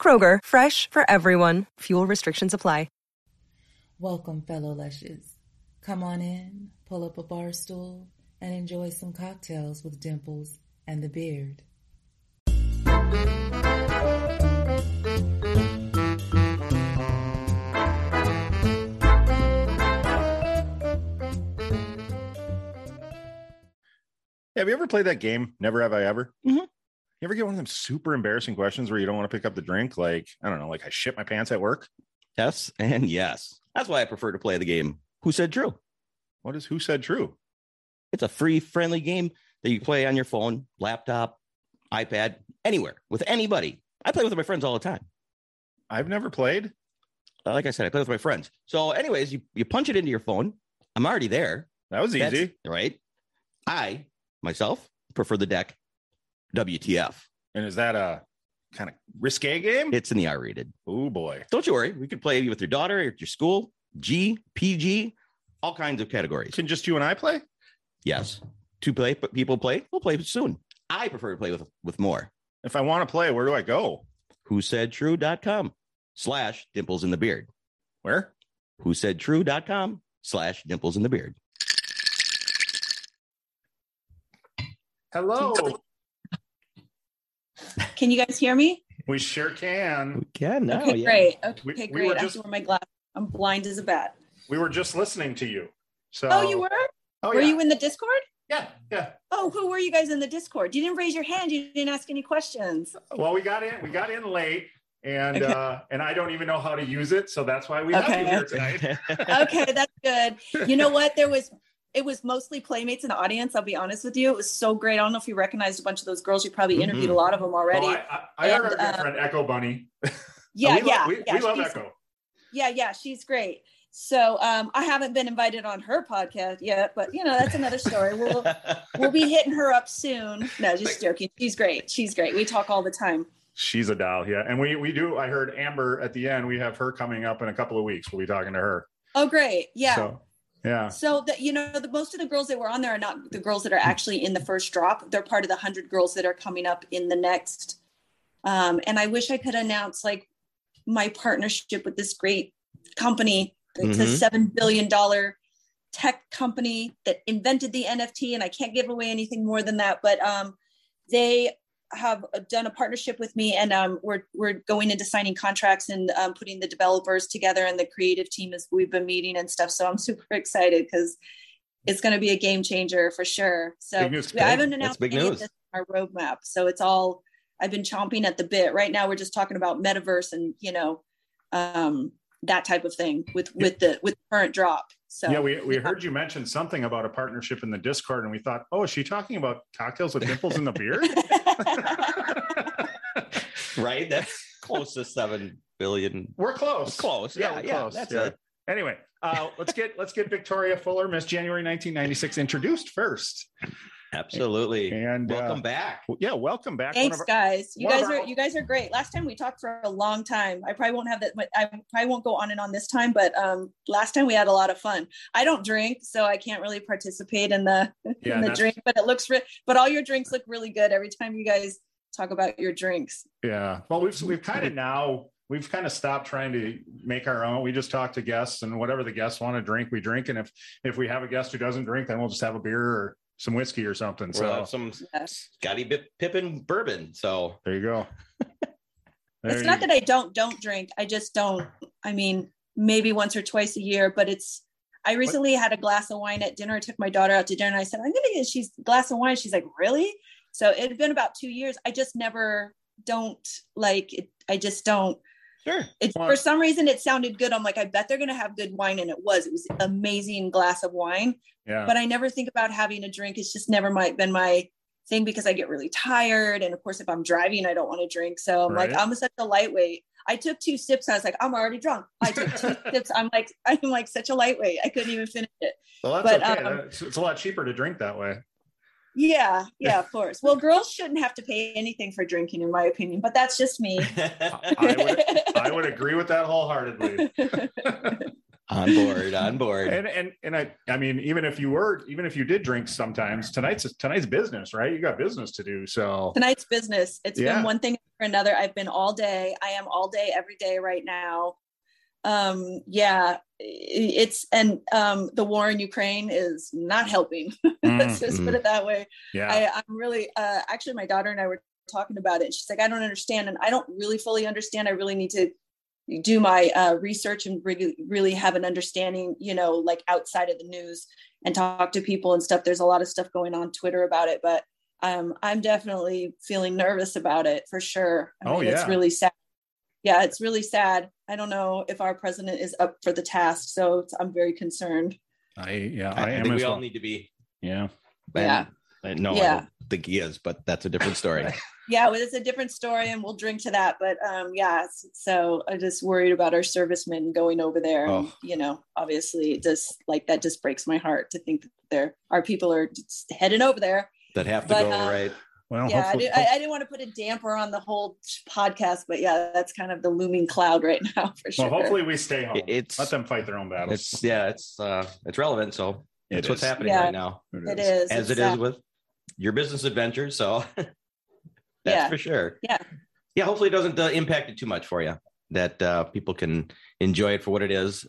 Kroger, fresh for everyone. Fuel restrictions apply. Welcome, fellow Lushes. Come on in, pull up a bar stool, and enjoy some cocktails with Dimples and the Beard. Have you ever played that game? Never have I ever. Mhm. You ever get one of them super embarrassing questions where you don't want to pick up the drink? Like, I don't know, like I shit my pants at work. Yes, and yes. That's why I prefer to play the game. Who said true? What is who said true? It's a free, friendly game that you play on your phone, laptop, iPad, anywhere with anybody. I play with my friends all the time. I've never played. Uh, Like I said, I play with my friends. So, anyways, you, you punch it into your phone. I'm already there. That was That's- easy. right? I myself prefer the deck WTF. And is that a kind of risque game? It's in the R rated. oh boy. Don't you worry. We could play with your daughter at your school, G, PG, all kinds of categories. Can just you and I play? Yes. Two play but people play. We'll play soon. I prefer to play with with more. If I want to play, where do I go? Who said true.com slash dimples in the beard. Where? Who said true.com slash dimples in the beard. Hello. Can you guys hear me? We sure can. We can now. okay, great. Okay, We- we great. were I have just- to wear my glass. I'm blind as a bat. We were just listening to you. So Oh, you were? Oh, were yeah. you in the Discord? Yeah, yeah. Oh, who were you guys in the Discord? You didn't raise your hand. You didn't ask any questions. Well, we got in. We got in late, and Okay. uh, and I don't even know how to use it, so that's why we have you here tonight. Okay, that's good. You know what? There was it was mostly playmates in the audience. I'll be honest with you. It was so great. I don't know if you recognized a bunch of those girls. You probably interviewed a lot of them already. Oh, I, I, I heard our And, good uh, friend Echo Bunny. yeah, we lo- yeah, we, yeah. we love she's- Echo. Yeah, yeah, she's great. So um, I haven't been invited on her podcast yet, but you know that's another story. We'll we'll be hitting her up soon. No, just joking. She's great. She's great. We talk all the time. She's a doll, yeah. And we we do. I heard Amber at the end. We have her coming up in a couple of weeks. We'll be talking to her. Oh, great. Yeah. So, yeah. So that you know, the most of the girls that were on there are not the girls that are actually in the first drop. They're part of the hundred girls that are coming up in the next. Um, and I wish I could announce like my partnership with this great company. It's a Mhm. seven billion dollar tech company that invented the NFT, and I can't give away anything more than that. But um, they have done a partnership with me, and um, we're we're going into signing contracts and um, putting the developers together and the creative team as we've been meeting and stuff. So I'm super excited because it's going to be a game changer for sure. So news. I haven't announced any of this on our roadmap, so it's all I've been chomping at the bit. Right now, we're just talking about metaverse and you know um, that type of thing with with the with the current drop. So Yeah, we, we heard you mention something about a partnership in the Discord, and we thought, oh, is she talking about cocktails with dimples in the beard? right? That's close to seven billion. We're close. Close. Yeah, we're yeah, that's yeah. it. Anyway, uh, let's get let's get Victoria Fuller, Miss January 1996, introduced first. Absolutely. And uh, Welcome back. yeah, welcome back. Thanks, One of guys. You one of guys our- are you guys are great. Last time we talked for a long time. I probably won't have that. I probably won't go on and on this time. But um, last time we had a lot of fun. I don't drink, so I can't really participate in the Yeah, in the that's- drink. But it looks. Re- but all your drinks look really good every time you guys talk about your drinks. Yeah. Well, we've we've kind of now we've kind of stopped trying to make our own. We just talk to guests and whatever the guests want to drink, we drink. And if if we have a guest who doesn't drink, then we'll just have a beer or some whiskey or something. We'll So have some Yes. Scottie Bip- Pippen bourbon. So there you go. There it's you not go. that I don't don't drink. I just don't. I mean, maybe once or twice a year. But it's. I recently had a glass of wine at dinner. I took my daughter out to dinner, and I said, "I'm gonna get she's glass of wine." She's like, "Really?" So it had been about two years. I just never don't like it. I just don't. Sure. It's for some reason it sounded good. I'm like, I bet they're gonna have good wine, and it was. It was amazing glass of wine. Yeah. But I never think about having a drink. It's just never my been my thing because I get really tired, and of course, if I'm driving, I don't want to drink. So I'm like, I'm such a lightweight. I took two sips. And I was like, I'm already drunk. I took two sips. I'm like, I'm like such a lightweight. I couldn't even finish it. Well, that's But, okay. um, That's- it's a lot cheaper to drink that way. Yeah, yeah, of course. Well, girls shouldn't have to pay anything for drinking, in my opinion, but that's just me. I would, I would agree with that wholeheartedly. on board, on board. And and and I I mean, even if you were, even if you did drink sometimes, tonight's tonight's business, right? You got business to do. So Tonight's business. It's Yeah. been one thing or another. I've been all day. I am all day, every day right now. Um, yeah, i- it's and um the war in Ukraine is not helping. Let's just put Mm. it that way. yeah, I, I'm really uh actually my daughter and I were talking about it. And she's like, I don't understand. And I don't really fully understand. I really need to do my uh, research and really, really have an understanding, you know, like outside of the news and talk to people and stuff. There's a lot of stuff going on Twitter about it, but um, I'm definitely feeling nervous about it for sure. I Oh, mean, it's really sad. Yeah, it's really sad. I don't know if our president is up for the task, so it's- I'm very concerned. I yeah, I, I, am think as we all well. need to be. Yeah, Yeah. And, I- no, I don't think he is, but that's a different story. yeah well, it's a different story and we'll drink to that but um yeah so i just worried about our servicemen going over there and Oh. you know obviously it just like that just breaks my heart to think that there our people are just heading over there that have to But, go uh, right. Well, yeah I, hopefully, did, I, I didn't want to put a damper on the whole podcast but yeah that's kind of the looming cloud right now for sure well, hopefully we stay home. It's- Let them fight their own battles. It's yeah, it's uh, it's relevant. So It it's what's happening Yeah. right now, it is as it's, it is with your business adventures. So that's Yeah. for sure. Yeah. yeah. Hopefully, it doesn't uh, impact it too much for you. That uh, people can enjoy it for what it is,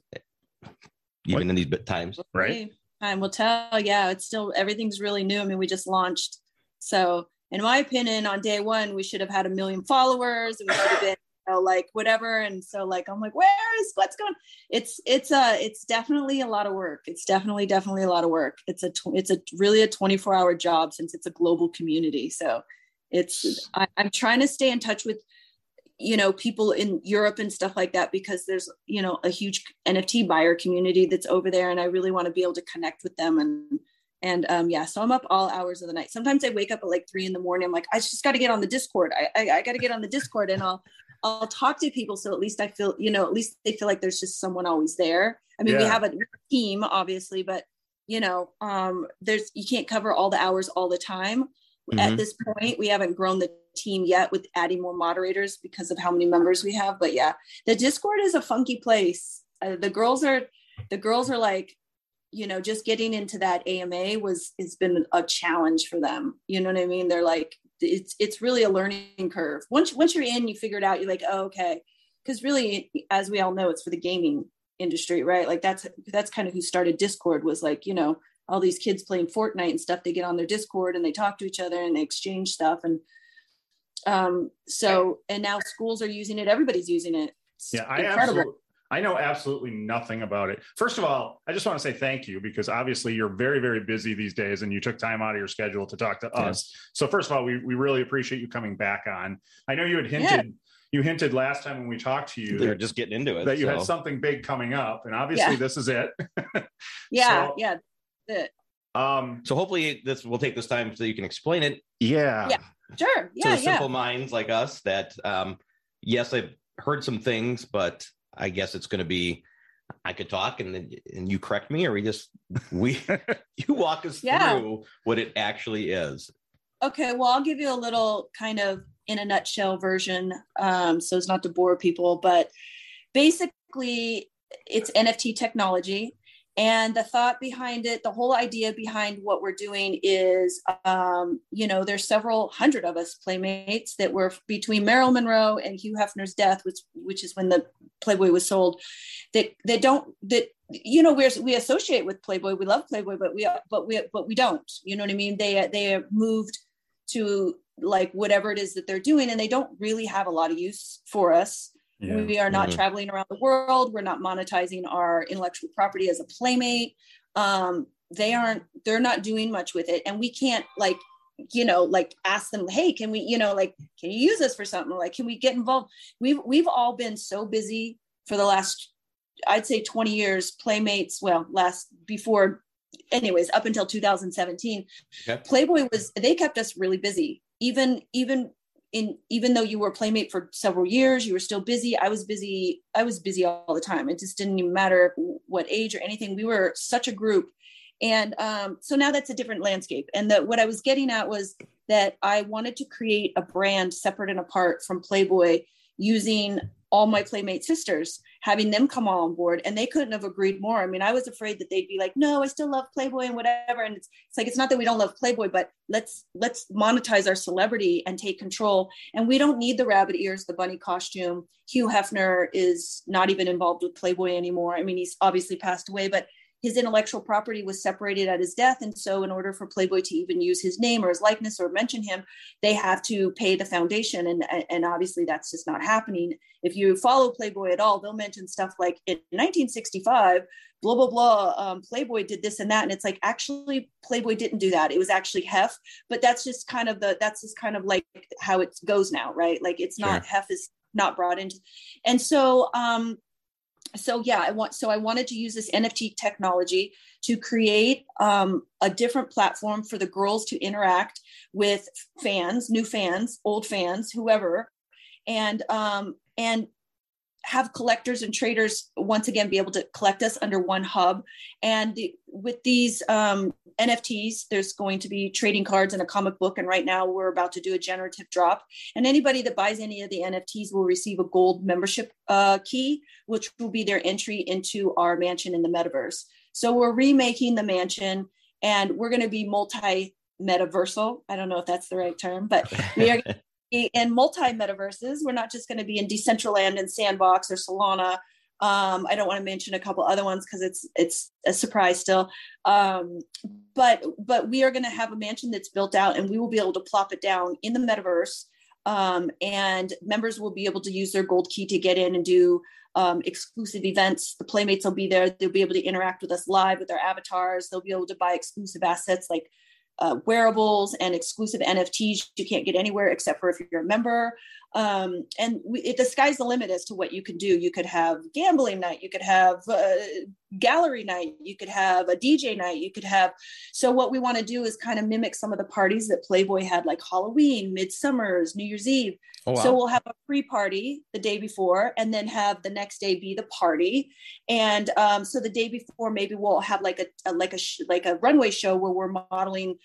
even in these bit times. right. time will tell. Yeah, it's still everything's really new. I mean, we just launched. So, in my opinion, on day one, we should have had a million followers and we would have been, you know, like whatever. And so, like, I'm like, where is what's going? It's it's a it's definitely a lot of work. It's definitely definitely a lot of work. It's a tw- it's a really a 24 hour job since it's a global community. So, it's I, I'm trying to stay in touch with you know people in Europe and stuff like that because there's you know a huge NFT buyer community that's over there and I really want to be able to connect with them and and um yeah so I'm up all hours of the night. Sometimes I wake up at like three in the morning. I'm like I just got to get on the discord. I, I, I got to get on the discord and I'll I'll talk to people so at least I feel you know at least they feel like there's just someone always there. I mean we have a team obviously but you know um there's you can't cover all the hours all the time. At Mhm. this point we haven't grown the team yet with adding more moderators because of how many members we have but yeah. The discord is a funky place. Uh, the girls are the girls are like you know just getting into that ama was has been a challenge for them. You know what i mean? They're like it's it's really a learning curve. Once once you're in you figure it out. You're like oh, okay. Because really as we all know it's for the gaming industry right? Like that's that's kind of who started discord was like you know all these kids playing fortnite and stuff they get on their discord and they talk to each other and they exchange stuff. And um so and now schools are using it. Everybody's using it. It's Yeah, I incredible. absolutely. I know absolutely nothing about it. First of all, I just want to say thank you because obviously you're very, very busy these days and you took time out of your schedule to talk to Yeah. us. So first of all, we, we really appreciate you coming back on. I know you had hinted, you hinted last time when we talked to you They're that, just getting into it. that you so. had something big coming up and obviously Yeah. this is it. yeah So- yeah it. Um, So hopefully this we'll take this time so you can explain it yeah. Yeah. sure to yeah yeah simple minds like us that um yes i've heard some things but i guess it's going to be i could talk and then and you correct me or we just we you walk us Yeah. through what it actually is Okay, well, I'll give you a little kind of in a nutshell version, um, so as not to bore people. But basically, it's NFT technology, and the thought behind it, the whole idea behind what we're doing is, um, you know, there's several hundred of us playmates that were between Marilyn Monroe and Hugh Hefner's death, which which is when the Playboy was sold. That that don't that you know we're we associate with Playboy, we love Playboy, but we but we but we don't. You know what I mean? They they moved to like whatever it is that they're doing and they don't really have a lot of use for us Yeah. we are not Mhm. traveling around the world we're not monetizing our intellectual property as a playmate um, they aren't they're not doing much with it and we can't like you know like ask them hey can we you know like can you use this for something like can we get involved we've we've all been so busy for the last i'd say 20 years playmates well last before anyways up until 2017 Okay. playboy was they kept us really busy even even in even though you were playmate for several years you were still busy. I was busy i was busy all the time. It just didn't even matter what age or anything. We were such a group. And um, so now that's a different landscape. And that what i was getting at was that i wanted to create a brand separate and apart from playboy using all my playmate sisters having them come all on board and they couldn't have agreed more. I mean i was afraid that they'd be like no i still love playboy and whatever and it's, it's like it's not that we don't love playboy but let's let's monetize our celebrity and take control. And we don't need the rabbit ears the bunny costume. Hugh hefner is not even involved with playboy anymore. I mean he's obviously passed away but his intellectual property was separated at his death. And so, in order for Playboy to even use his name or his likeness or mention him, they have to pay the foundation. And, and obviously, that's just not happening. If you follow Playboy at all, they'll mention stuff like in 1965, blah, blah, blah, um, Playboy did this and that. And it's like, actually, Playboy didn't do that. It was actually Hef. But that's just kind of the, that's just kind of like how it goes now, right? Like, it's not, sure. Hef is not brought into. And so, um, so yeah i want so i wanted to use this nft technology to create um, a different platform for the girls to interact with fans new fans old fans whoever. And um, and have collectors and traders once again be able to collect us under one hub. And the, with these um, nfts there's going to be trading cards and a comic book. And right now we're about to do a generative drop. And anybody that buys any of the nfts will receive a gold membership uh, key which will be their entry into our mansion in the metaverse. So we're remaking the mansion and we're going to be multi metaversal i don't know if that's the right term but we are in multi metaverses. We're not just going to be in Decentraland and Sandbox or Solana. Um, I don't want to mention a couple other ones because it's it's a surprise still. Um, but but we are going to have a mansion that's built out, and we will be able to plop it down in the metaverse. Um, and members will be able to use their gold key to get in and do um, exclusive events. The playmates will be there. They'll be able to interact with us live with their avatars. They'll be able to buy exclusive assets like uh, wearables and exclusive NFTs you can't get anywhere except for if you're a member. Um, and we, it, the sky's the limit as to what you can do. You could have gambling night, you could have uh, gallery night, you could have a DJ night, you could have. So what we want to do is kind of mimic some of the parties that Playboy had, like Halloween, Midsummer's, New Year's Eve. Oh, wow. So we'll have a pre party the day before, and then have the next day be the party. And um, so the day before, maybe we'll have like a, a like a sh- like a runway show where we're modeling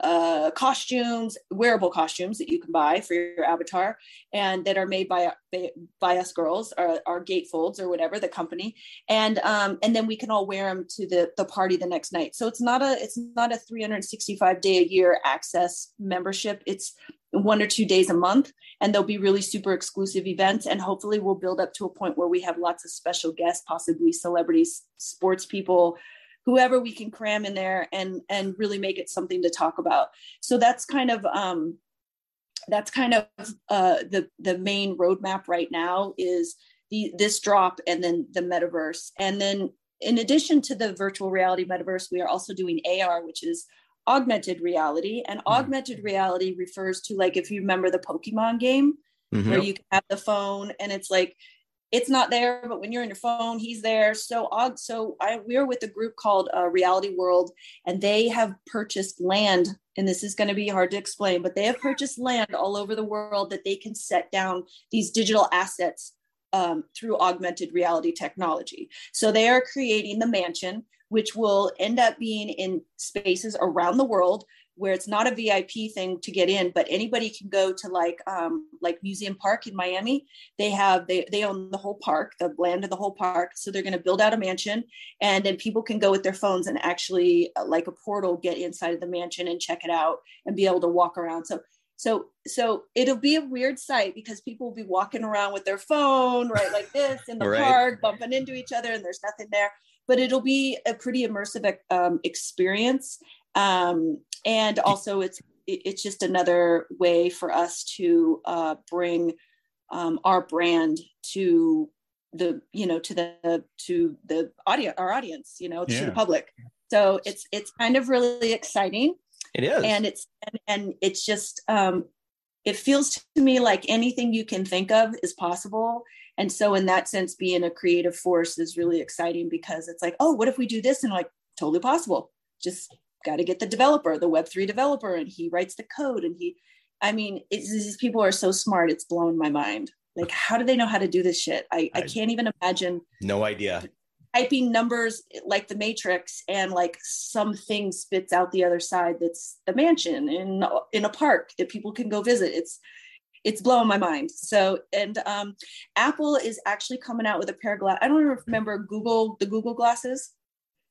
uh, costumes, wearable costumes that you can buy for your avatar, and that are made by by us girls, our gatefolds or whatever the company, and um, and then we can all wear them to the the party the next night. So it's not a it's not a 365 day a year access membership. It's one or two days a month and there'll be really super exclusive events and hopefully we'll build up to a point where we have lots of special guests possibly celebrities sports people whoever we can cram in there and and really make it something to talk about so that's kind of um that's kind of uh the the main roadmap right now is the this drop and then the metaverse and then in addition to the virtual reality metaverse we are also doing ar which is augmented reality and mm-hmm. augmented reality refers to like if you remember the pokemon game mm-hmm. where you can have the phone and it's like it's not there, but when you're on your phone, he's there. So odd. So I we're with a group called uh, Reality World, and they have purchased land. And this is going to be hard to explain, but they have purchased land all over the world that they can set down these digital assets um, through augmented reality technology. So they are creating the mansion, which will end up being in spaces around the world where it's not a VIP thing to get in, but anybody can go to like um, like Museum Park in Miami. They have they they own the whole park, the land of the whole park. So they're going to build out a mansion, and then people can go with their phones and actually uh, like a portal get inside of the mansion and check it out and be able to walk around. So so so it'll be a weird sight because people will be walking around with their phone right like this in the right. park, bumping into each other, and there's nothing there. But it'll be a pretty immersive um, experience um, and also it's it's just another way for us to uh, bring um, our brand to the you know to the to the audience our audience you know yeah. to the public. So it's it's kind of really exciting. It is. And it's and, and it's just um it feels to me like anything you can think of is possible. And so in that sense being a creative force is really exciting because it's like oh what if we do this? And like totally possible. Just got to get the developer, the Web3 developer, and he writes the code and he I mean, these people are so smart. It's blowing my mind. Like, how do they know how to do this shit? I, I, I can't even imagine. No idea. Typing numbers like the Matrix and like something spits out the other side that's the mansion in in a park that people can go visit. It's it's blowing my mind. So, and um, Apple is actually coming out with a pair of glasses. I don't remember Google the Google glasses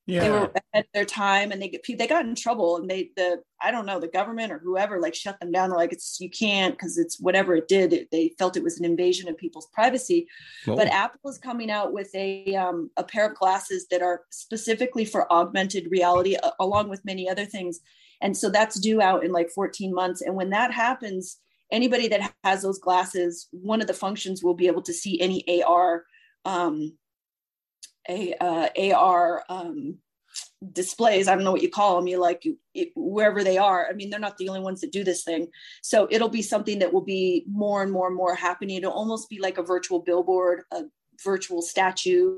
yeah. they were at their time and they get they got in trouble and they the i don't know the government or whoever like shut them down They're like it's you can't because it's whatever it did it, they felt it was an invasion of people's privacy oh. but apple is coming out with a um, a pair of glasses that are specifically for augmented reality uh, along with many other things and so that's due out in like 14 months and when that happens anybody that has those glasses one of the functions will be able to see any ar um, a uh, AR um, displays. I don't know what you call them. You like you, it, wherever they are. I mean, they're not the only ones that do this thing. So it'll be something that will be more and more and more happening. It'll almost be like a virtual billboard, a virtual statue,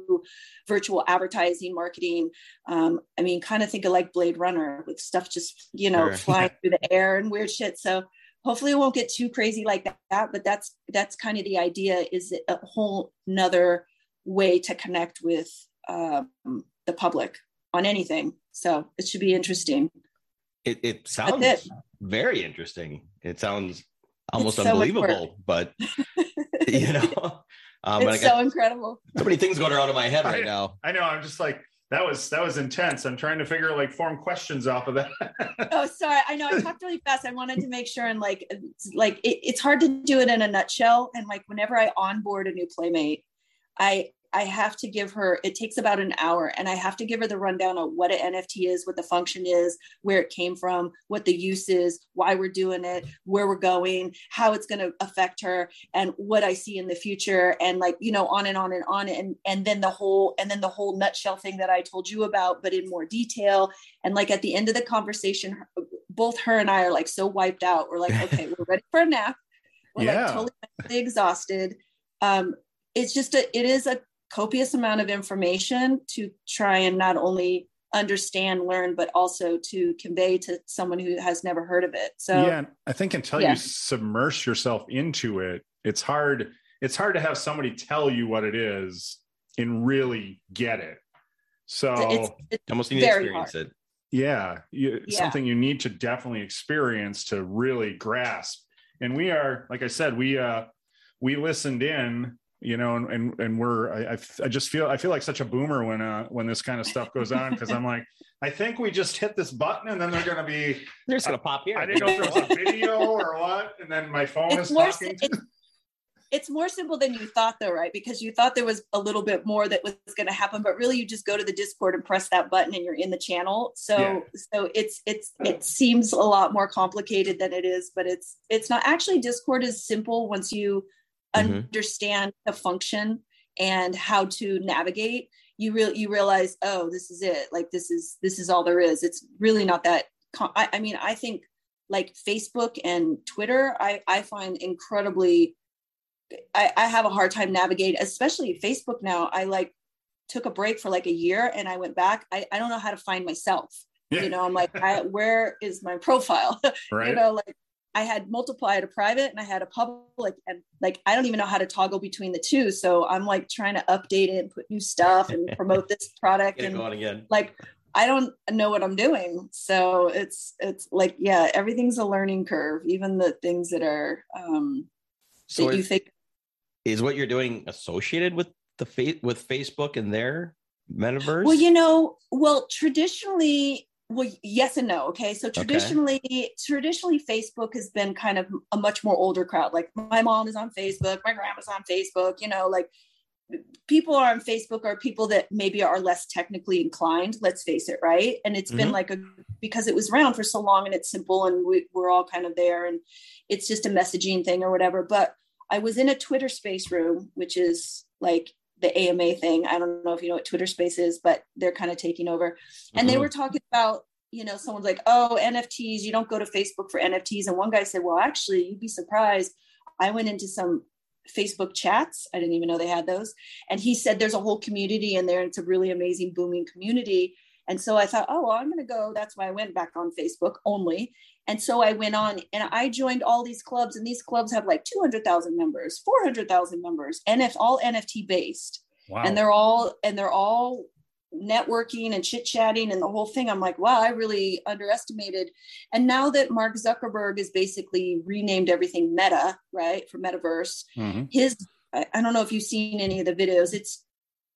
virtual advertising, marketing. Um, I mean, kind of think of like Blade Runner with stuff just you know sure. flying through the air and weird shit. So hopefully it won't get too crazy like that. But that's that's kind of the idea. Is a whole nother way to connect with um, the public on anything. So it should be interesting. It, it sounds it. very interesting. It sounds almost so unbelievable, but you know, um, it's so incredible. So many things going around in my head right I, now. I know. I'm just like, that was that was intense. I'm trying to figure like form questions off of that. oh, sorry. I know I talked really fast. I wanted to make sure and like like it, it's hard to do it in a nutshell. And like whenever I onboard a new playmate, I I have to give her, it takes about an hour, and I have to give her the rundown of what an NFT is, what the function is, where it came from, what the use is, why we're doing it, where we're going, how it's going to affect her, and what I see in the future, and like, you know, on and on and on. And, and then the whole, and then the whole nutshell thing that I told you about, but in more detail. And like at the end of the conversation, both her and I are like so wiped out. We're like, okay, we're ready for a nap. We're yeah. like totally exhausted. Um, it's just a, it is a copious amount of information to try and not only understand learn but also to convey to someone who has never heard of it. So yeah i think until yeah. you submerge yourself into it it's hard it's hard to have somebody tell you what it is and really get it. So it's, it's almost need to experience hard. it. Yeah, you, yeah. something you need to definitely experience to really grasp. And we are like i said we uh we listened in you know, and and, and we're I, I just feel I feel like such a boomer when uh when this kind of stuff goes on because I'm like I think we just hit this button and then they're gonna be they're just gonna pop here. I didn't know if there was a video or what, and then my phone it's is more, talking. It's, it's more simple than you thought though, right? Because you thought there was a little bit more that was going to happen, but really you just go to the Discord and press that button and you're in the channel. So yeah. so it's it's it seems a lot more complicated than it is, but it's it's not actually Discord is simple once you mm-hmm. understand the function and how to navigate you really you realize oh this is it like this is this is all there is it's really not that I, I mean i think like facebook and twitter i i find incredibly I, I have a hard time navigating especially facebook now i like took a break for like a year and i went back i, I don't know how to find myself yeah. you know i'm like I, where is my profile right. you know like I had multiple, I had a private and I had a public, and like I don't even know how to toggle between the two. So I'm like trying to update it and put new stuff and promote this product Get and going again. like I don't know what I'm doing. So it's it's like yeah, everything's a learning curve, even the things that are um so that you think is what you're doing associated with the fa- with Facebook and their metaverse? Well, you know, well, traditionally well yes and no okay so traditionally okay. traditionally facebook has been kind of a much more older crowd like my mom is on facebook my grandma's on facebook you know like people are on facebook are people that maybe are less technically inclined let's face it right and it's mm-hmm. been like a because it was around for so long and it's simple and we, we're all kind of there and it's just a messaging thing or whatever but i was in a twitter space room which is like the AMA thing. I don't know if you know what Twitter Space is, but they're kind of taking over. And mm-hmm. they were talking about, you know, someone's like, "Oh, NFTs. You don't go to Facebook for NFTs." And one guy said, "Well, actually, you'd be surprised. I went into some Facebook chats. I didn't even know they had those. And he said there's a whole community in there. And it's a really amazing, booming community. And so I thought, oh, well, I'm going to go. That's why I went back on Facebook only. And so I went on and I joined all these clubs, and these clubs have like 200,000 members, 400,000 members, and if all NFT based. Wow. And they're all and they're all networking and chit chatting and the whole thing. I'm like, wow, I really underestimated. And now that Mark Zuckerberg is basically renamed everything Meta, right, for Metaverse, mm-hmm. his I, I don't know if you've seen any of the videos. It's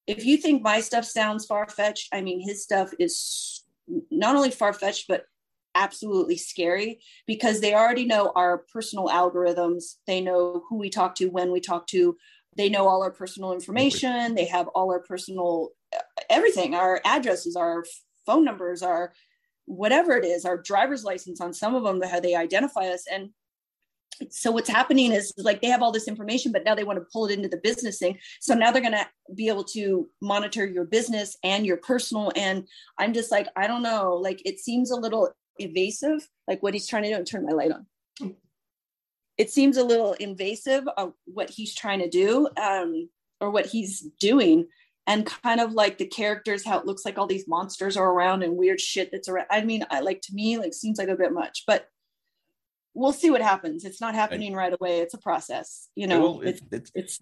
if you think my stuff sounds far fetched, I mean, his stuff is not only far fetched, but absolutely scary because they already know our personal algorithms. They know who we talk to, when we talk to. They know all our personal information. They have all our personal uh, everything our addresses, our phone numbers, our whatever it is, our driver's license on some of them, how they identify us. And so what's happening is like they have all this information but now they want to pull it into the business thing so now they're going to be able to monitor your business and your personal and i'm just like i don't know like it seems a little evasive like what he's trying to do and turn my light on. It seems a little invasive of what he's trying to do um, or what he's doing and kind of like the characters how it looks like all these monsters are around and weird shit that's around. I mean i like to me like seems like a bit much but we'll see what happens. It's not happening right away. It's a process you know? well, it's, it's it's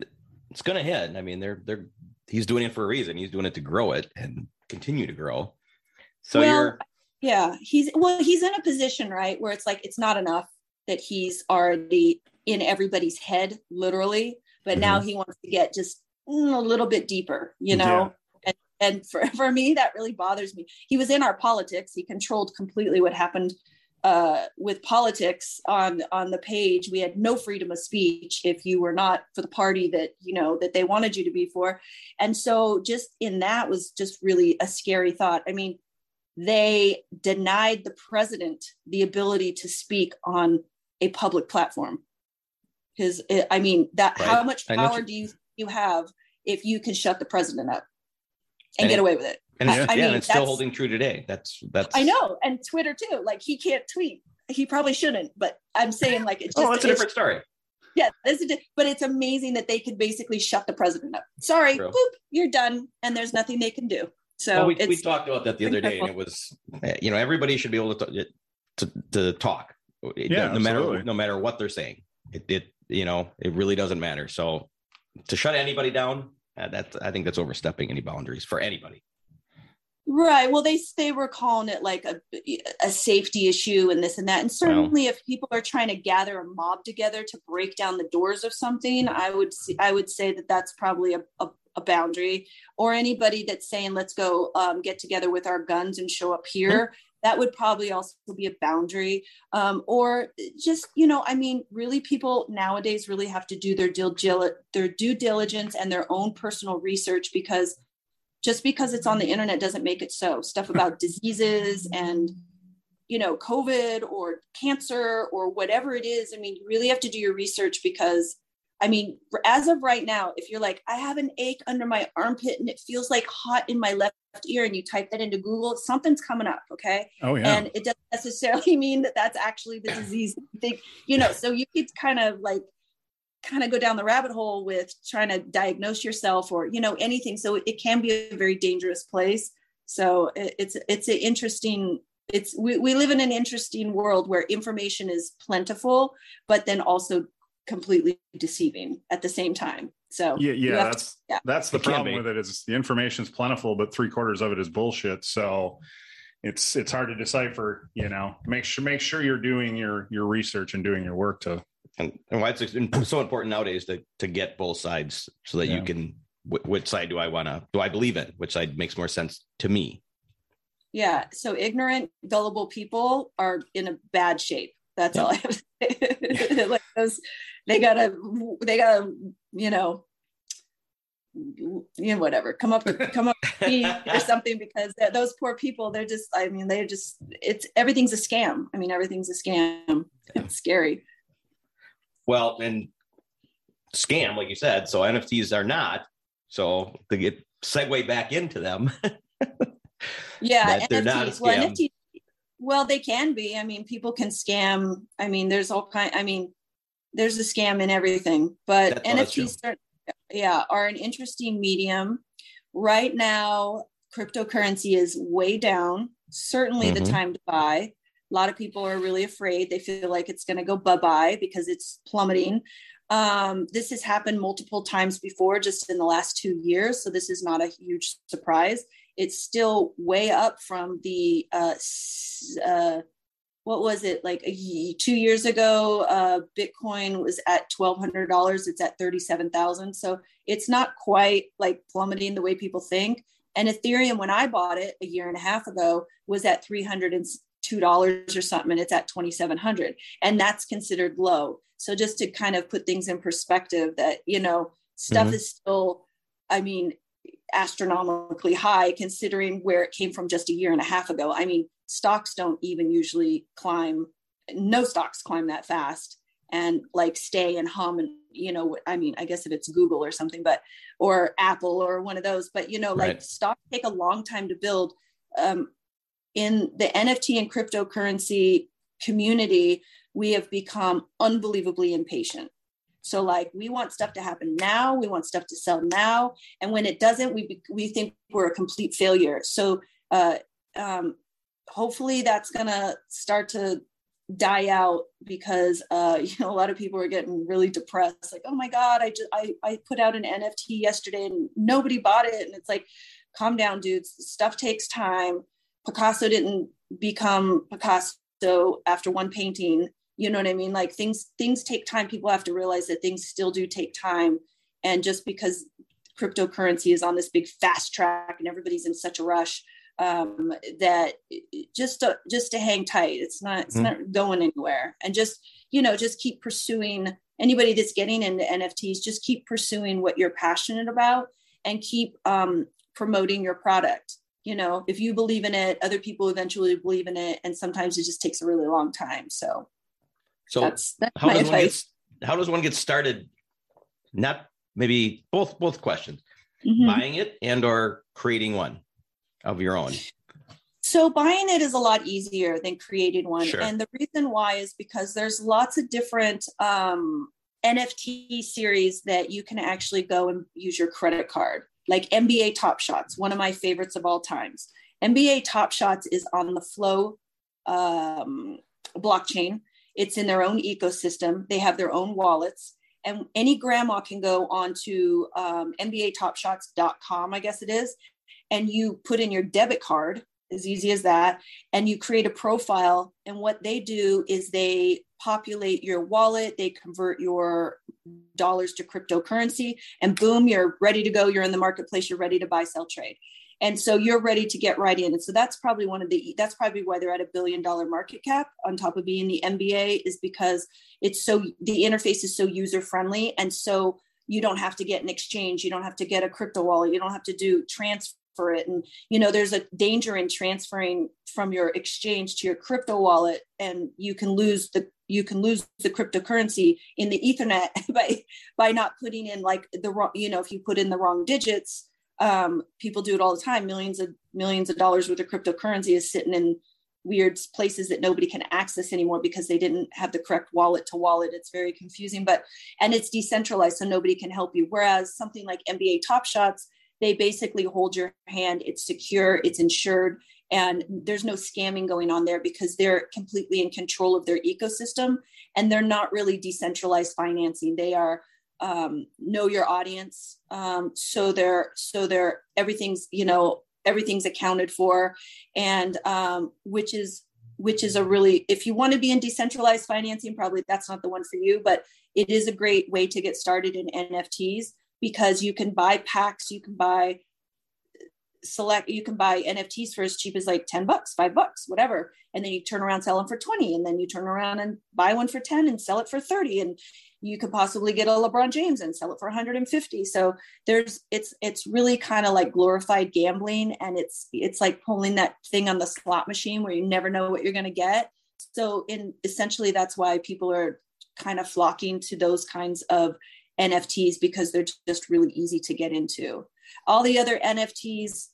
it's gonna hit. I mean they're they're he's doing it for a reason. He's doing it to grow it and continue to grow. So well, you're yeah he's well he's in a position right where it's like it's not enough that he's already in everybody's head literally but mm-hmm. now he wants to get just mm, a little bit deeper you know? Yeah. and, and for, for me that really bothers me. He was in our politics. He controlled completely what happened uh, with politics on on the page. We had no freedom of speech if you were not for the party that you know that they wanted you to be for. And so just in that was just really a scary thought. I mean they denied the president the ability to speak on a public platform. Because I mean, that right. how much power do you you have if you can shut the president up and, and get it, away with it? And it's, I, yeah, mean, and it's still holding true today. That's that's. I know, and Twitter too. Like he can't tweet. He probably shouldn't, but I'm saying like it's oh, just. oh, it's a different story. Yeah, this is, but it's amazing that they could basically shut the president up. Sorry, boop, you're done, and there's nothing they can do. So well, we, we talked about that the other day, and it was, you know, everybody should be able to to, to talk. Yeah, no, matter no matter what they're saying, it, it you know it really doesn't matter. So to shut anybody down, uh, that I think that's overstepping any boundaries for anybody. Right. Well, they they were calling it like a a safety issue and this and that. And certainly, well, if people are trying to gather a mob together to break down the doors of something, I would see, I would say that that's probably a, a a boundary or anybody that's saying let's go um, get together with our guns and show up here mm-hmm. that would probably also be a boundary um, or just you know i mean really people nowadays really have to do their due, their due diligence and their own personal research because just because it's on the internet doesn't make it so stuff about diseases and you know covid or cancer or whatever it is i mean you really have to do your research because I mean, as of right now, if you're like, I have an ache under my armpit and it feels like hot in my left ear, and you type that into Google, something's coming up. Okay. Oh, yeah. And it doesn't necessarily mean that that's actually the disease. Think, you know, so you could kind of like, kind of go down the rabbit hole with trying to diagnose yourself or, you know, anything. So it can be a very dangerous place. So it's, it's an interesting it's we, we live in an interesting world where information is plentiful but then also completely deceiving at the same time. So yeah, yeah, that's to, yeah. that's the it problem with it is the information is plentiful, but three quarters of it is bullshit. So it's it's hard to decipher. You know, make sure make sure you're doing your your research and doing your work to. And, and why it's so important nowadays to to get both sides so that yeah. you can which side do I want to do I believe in? Which side makes more sense to me? Yeah. So ignorant, gullible people are in a bad shape. That's yeah. all I have to say. like those they gotta they gotta you know you know whatever come up come up or something because those poor people they're just i mean they're just it's everything's a scam. I mean everything's a scam. It's scary. Well and scam like you said so nfts are not so to get segue back into them yeah they're not a scam. Well, NFTs, well they can be. I mean people can scam. I mean there's all kind i mean there's a scam in everything, but That's NFTs are, yeah, are an interesting medium. Right now, cryptocurrency is way down. Certainly mm-hmm. the time to buy. A lot of people are really afraid. They feel like it's going to go bye bye because it's plummeting. Um, this has happened multiple times before, just in the last two years. So this is not a huge surprise. It's still way up from the uh, uh, what was it like a, two years ago uh, bitcoin was at $1200 it's at 37000 so it's not quite like plummeting the way people think. And ethereum when i bought it a year and a half ago was at $302 or something and it's at 2700 and that's considered low. So just to kind of put things in perspective that you know stuff mm-hmm. is still i mean astronomically high considering where it came from just a year and a half ago. I mean stocks don't even usually climb no stocks climb that fast and like stay and hum and you know i mean i guess if it's google or something but or apple or one of those but you know like right. stocks take a long time to build. Um, in the nft and cryptocurrency community we have become unbelievably impatient. So like we want stuff to happen now we want stuff to sell now and when it doesn't we we think we're a complete failure. So uh, um, hopefully that's going to start to die out because uh you know a lot of people are getting really depressed. Like oh my god i just i i put out an nft yesterday and nobody bought it. And it's like calm down dudes. Stuff takes time. Picasso didn't become picasso after one painting. You know what i mean? Like things things take time. People have to realize that things still do take time. And just because cryptocurrency is on this big fast track and everybody's in such a rush um, that just to, just to hang tight. It's not it's mm-hmm. not going anywhere, and just you know just keep pursuing. Anybody that's getting into NFTs, just keep pursuing what you're passionate about, and keep um, promoting your product. You know, if you believe in it, other people eventually believe in it, and sometimes it just takes a really long time. So, so that's, that's how does advice. one get, how does one get started? Not maybe both both questions. Mm-hmm. Buying it and or creating one of your own? So buying it is a lot easier than creating one. Sure. And the reason why is because there's lots of different um, NFT series that you can actually go and use your credit card, like NBA Top Shots, one of my favorites of all times. NBA Top Shots is on the Flow um, blockchain. It's in their own ecosystem. They have their own wallets. And any grandma can go onto um, NBATopShots.com, I guess it is, and you put in your debit card as easy as that and you create a profile and what they do is they populate your wallet they convert your dollars to cryptocurrency and boom you're ready to go you're in the marketplace you're ready to buy sell trade. And so you're ready to get right in. And so that's probably one of the that's probably why they're at a billion dollar market cap on top of being the nba is because it's so the interface is so user friendly and so you don't have to get an exchange you don't have to get a crypto wallet you don't have to do transfer for it. And you know there's a danger in transferring from your exchange to your crypto wallet and you can lose the you can lose the cryptocurrency in the ethernet by by not putting in like the wrong you know if you put in the wrong digits um, people do it all the time. Millions of millions of dollars worth of cryptocurrency is sitting in weird places that nobody can access anymore because they didn't have the correct wallet to wallet. It's very confusing but and it's decentralized so nobody can help you. Whereas something like nba top shots they basically hold your hand. It's secure, it's insured, and there's no scamming going on there because they're completely in control of their ecosystem and they're not really decentralized financing. They are um, know your audience. Um, so they're so they're everything's you know everything's accounted for, and um, which is which is a really if you want to be in decentralized financing probably that's not the one for you but it is a great way to get started in nfts because you can buy packs, you can buy select you can buy nfts for as cheap as like 10 bucks 5 bucks whatever. And then you turn around sell them for 20 and then you turn around and buy one for 10 and sell it for 30 and you could possibly get a lebron james and sell it for 150 so there's it's it's really kind of like glorified gambling. And it's it's like pulling that thing on the slot machine where you never know what you're going to get. So in essentially that's why people are kind of flocking to those kinds of NFTs because they're just really easy to get into. All the other NFTs,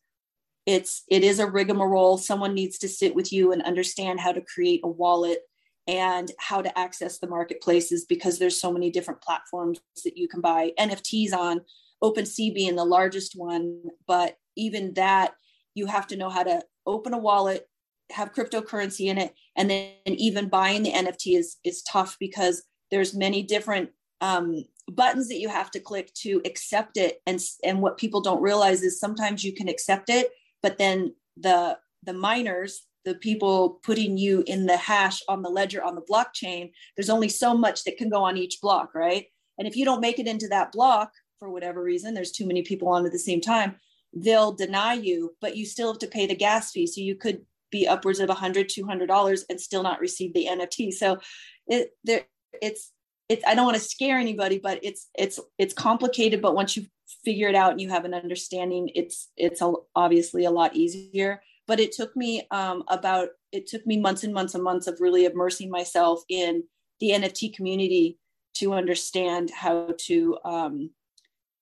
it's it is a rigmarole. Someone needs to sit with you and understand how to create a wallet and how to access the marketplaces because there's so many different platforms that you can buy NFTs on. OpenSea being the largest one, but even that you have to know how to open a wallet, have cryptocurrency in it and then even buying the nft is is tough because there's many different um, buttons that you have to click to accept it and and what people don't realize is sometimes you can accept it but then the the miners the people putting you in the hash on the ledger on the blockchain there's only so much that can go on each block right? And if you don't make it into that block for whatever reason there's too many people on at the same time they'll deny you but you still have to pay the gas fee. So you could be upwards of 100 200 dollars and still not receive the nft so it there it's it's i don't want to scare anybody but it's it's it's complicated but once you figure it out and you have an understanding it's it's a, obviously a lot easier but it took me um, about it took me months and months and months of really immersing myself in the nft community to understand how to um,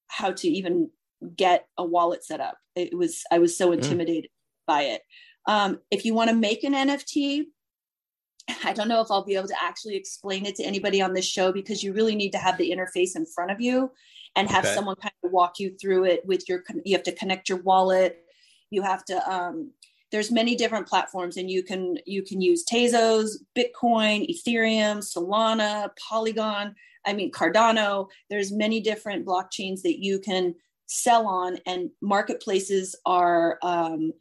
how to even get a wallet set up it was i was so mm. intimidated mm. by it um, if you want to make an nft I don't know if I'll be able to actually explain it to anybody on this show because you really need to have the interface in front of you and have okay. someone kind of walk you through it with your you have to connect your wallet you have to um, there's many different platforms and you can you can use tezos bitcoin ethereum solana polygon i mean cardano there's many different blockchains that you can sell on and marketplaces are um,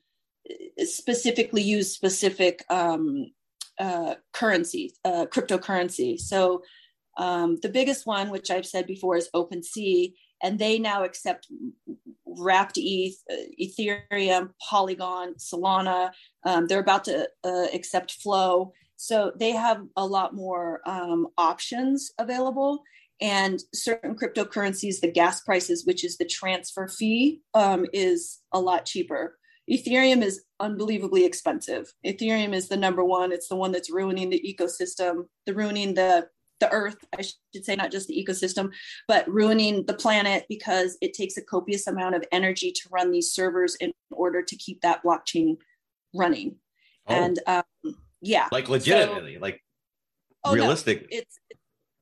specifically use specific um, uh, currency, uh, cryptocurrency. So um, the biggest one, which I've said before, is OpenSea, and they now accept wrapped ETH, uh, Ethereum, Polygon, Solana. Um, they're about to uh, accept Flow. So they have a lot more um, options available. And certain cryptocurrencies, the gas prices, which is the transfer fee, um, is a lot cheaper. Ethereum is unbelievably expensive. Ethereum is the number one. It's the one that's ruining the ecosystem, the ruining the the earth, I should say, not just the ecosystem, but ruining the planet because it takes a copious amount of energy to run these servers in order to keep that blockchain running. Oh. And um, yeah, like legitimately, so, like oh, realistic. No, it's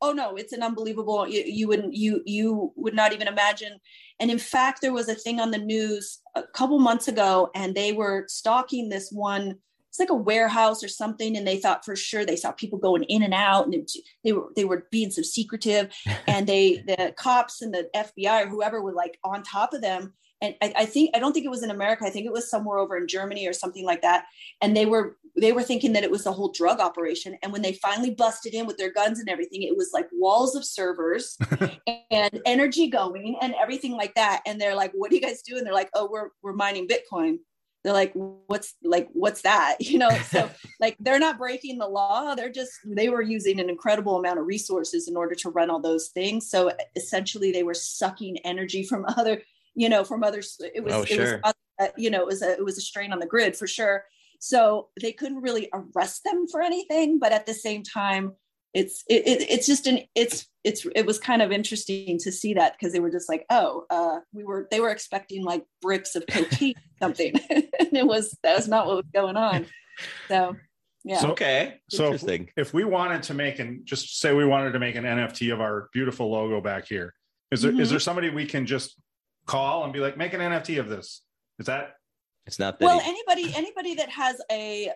oh no it's an unbelievable you, you wouldn't you you would not even imagine. And in fact there was a thing on the news a couple months ago and they were stalking this one it's like a warehouse or something and they thought for sure they saw people going in and out and they were they were being so secretive. And they the cops and the fbi or whoever were like on top of them and I, I, think I don't think it was in America. I think it was somewhere over in Germany or something like that. And they were they were thinking that it was a whole drug operation. And when they finally busted in with their guns and everything, it was like walls of servers and energy going and everything like that. And they're like, "What do you guys do?" And they're like, "Oh, we're we're mining Bitcoin." They're like, "What's like what's that?" You know. So like they're not breaking the law. They're just they were using an incredible amount of resources in order to run all those things. So essentially, they were sucking energy from other you know, from others. It was, oh, sure. it was, uh, you know, it was a, it was a strain on the grid for sure. So they couldn't really arrest them for anything, but at the same time, it's it, it, it's just an it's it's it was kind of interesting to see that because they were just like oh uh we were they were expecting like bricks of cocaine something and it was that was not what was going on so yeah so, okay so if, if, we wanted to make and just say we wanted to make an nft of our beautiful logo back here is there mm-hmm. is there somebody we can just call and be like, make an NFT of this? Is that it's not that well easy. anybody anybody that has a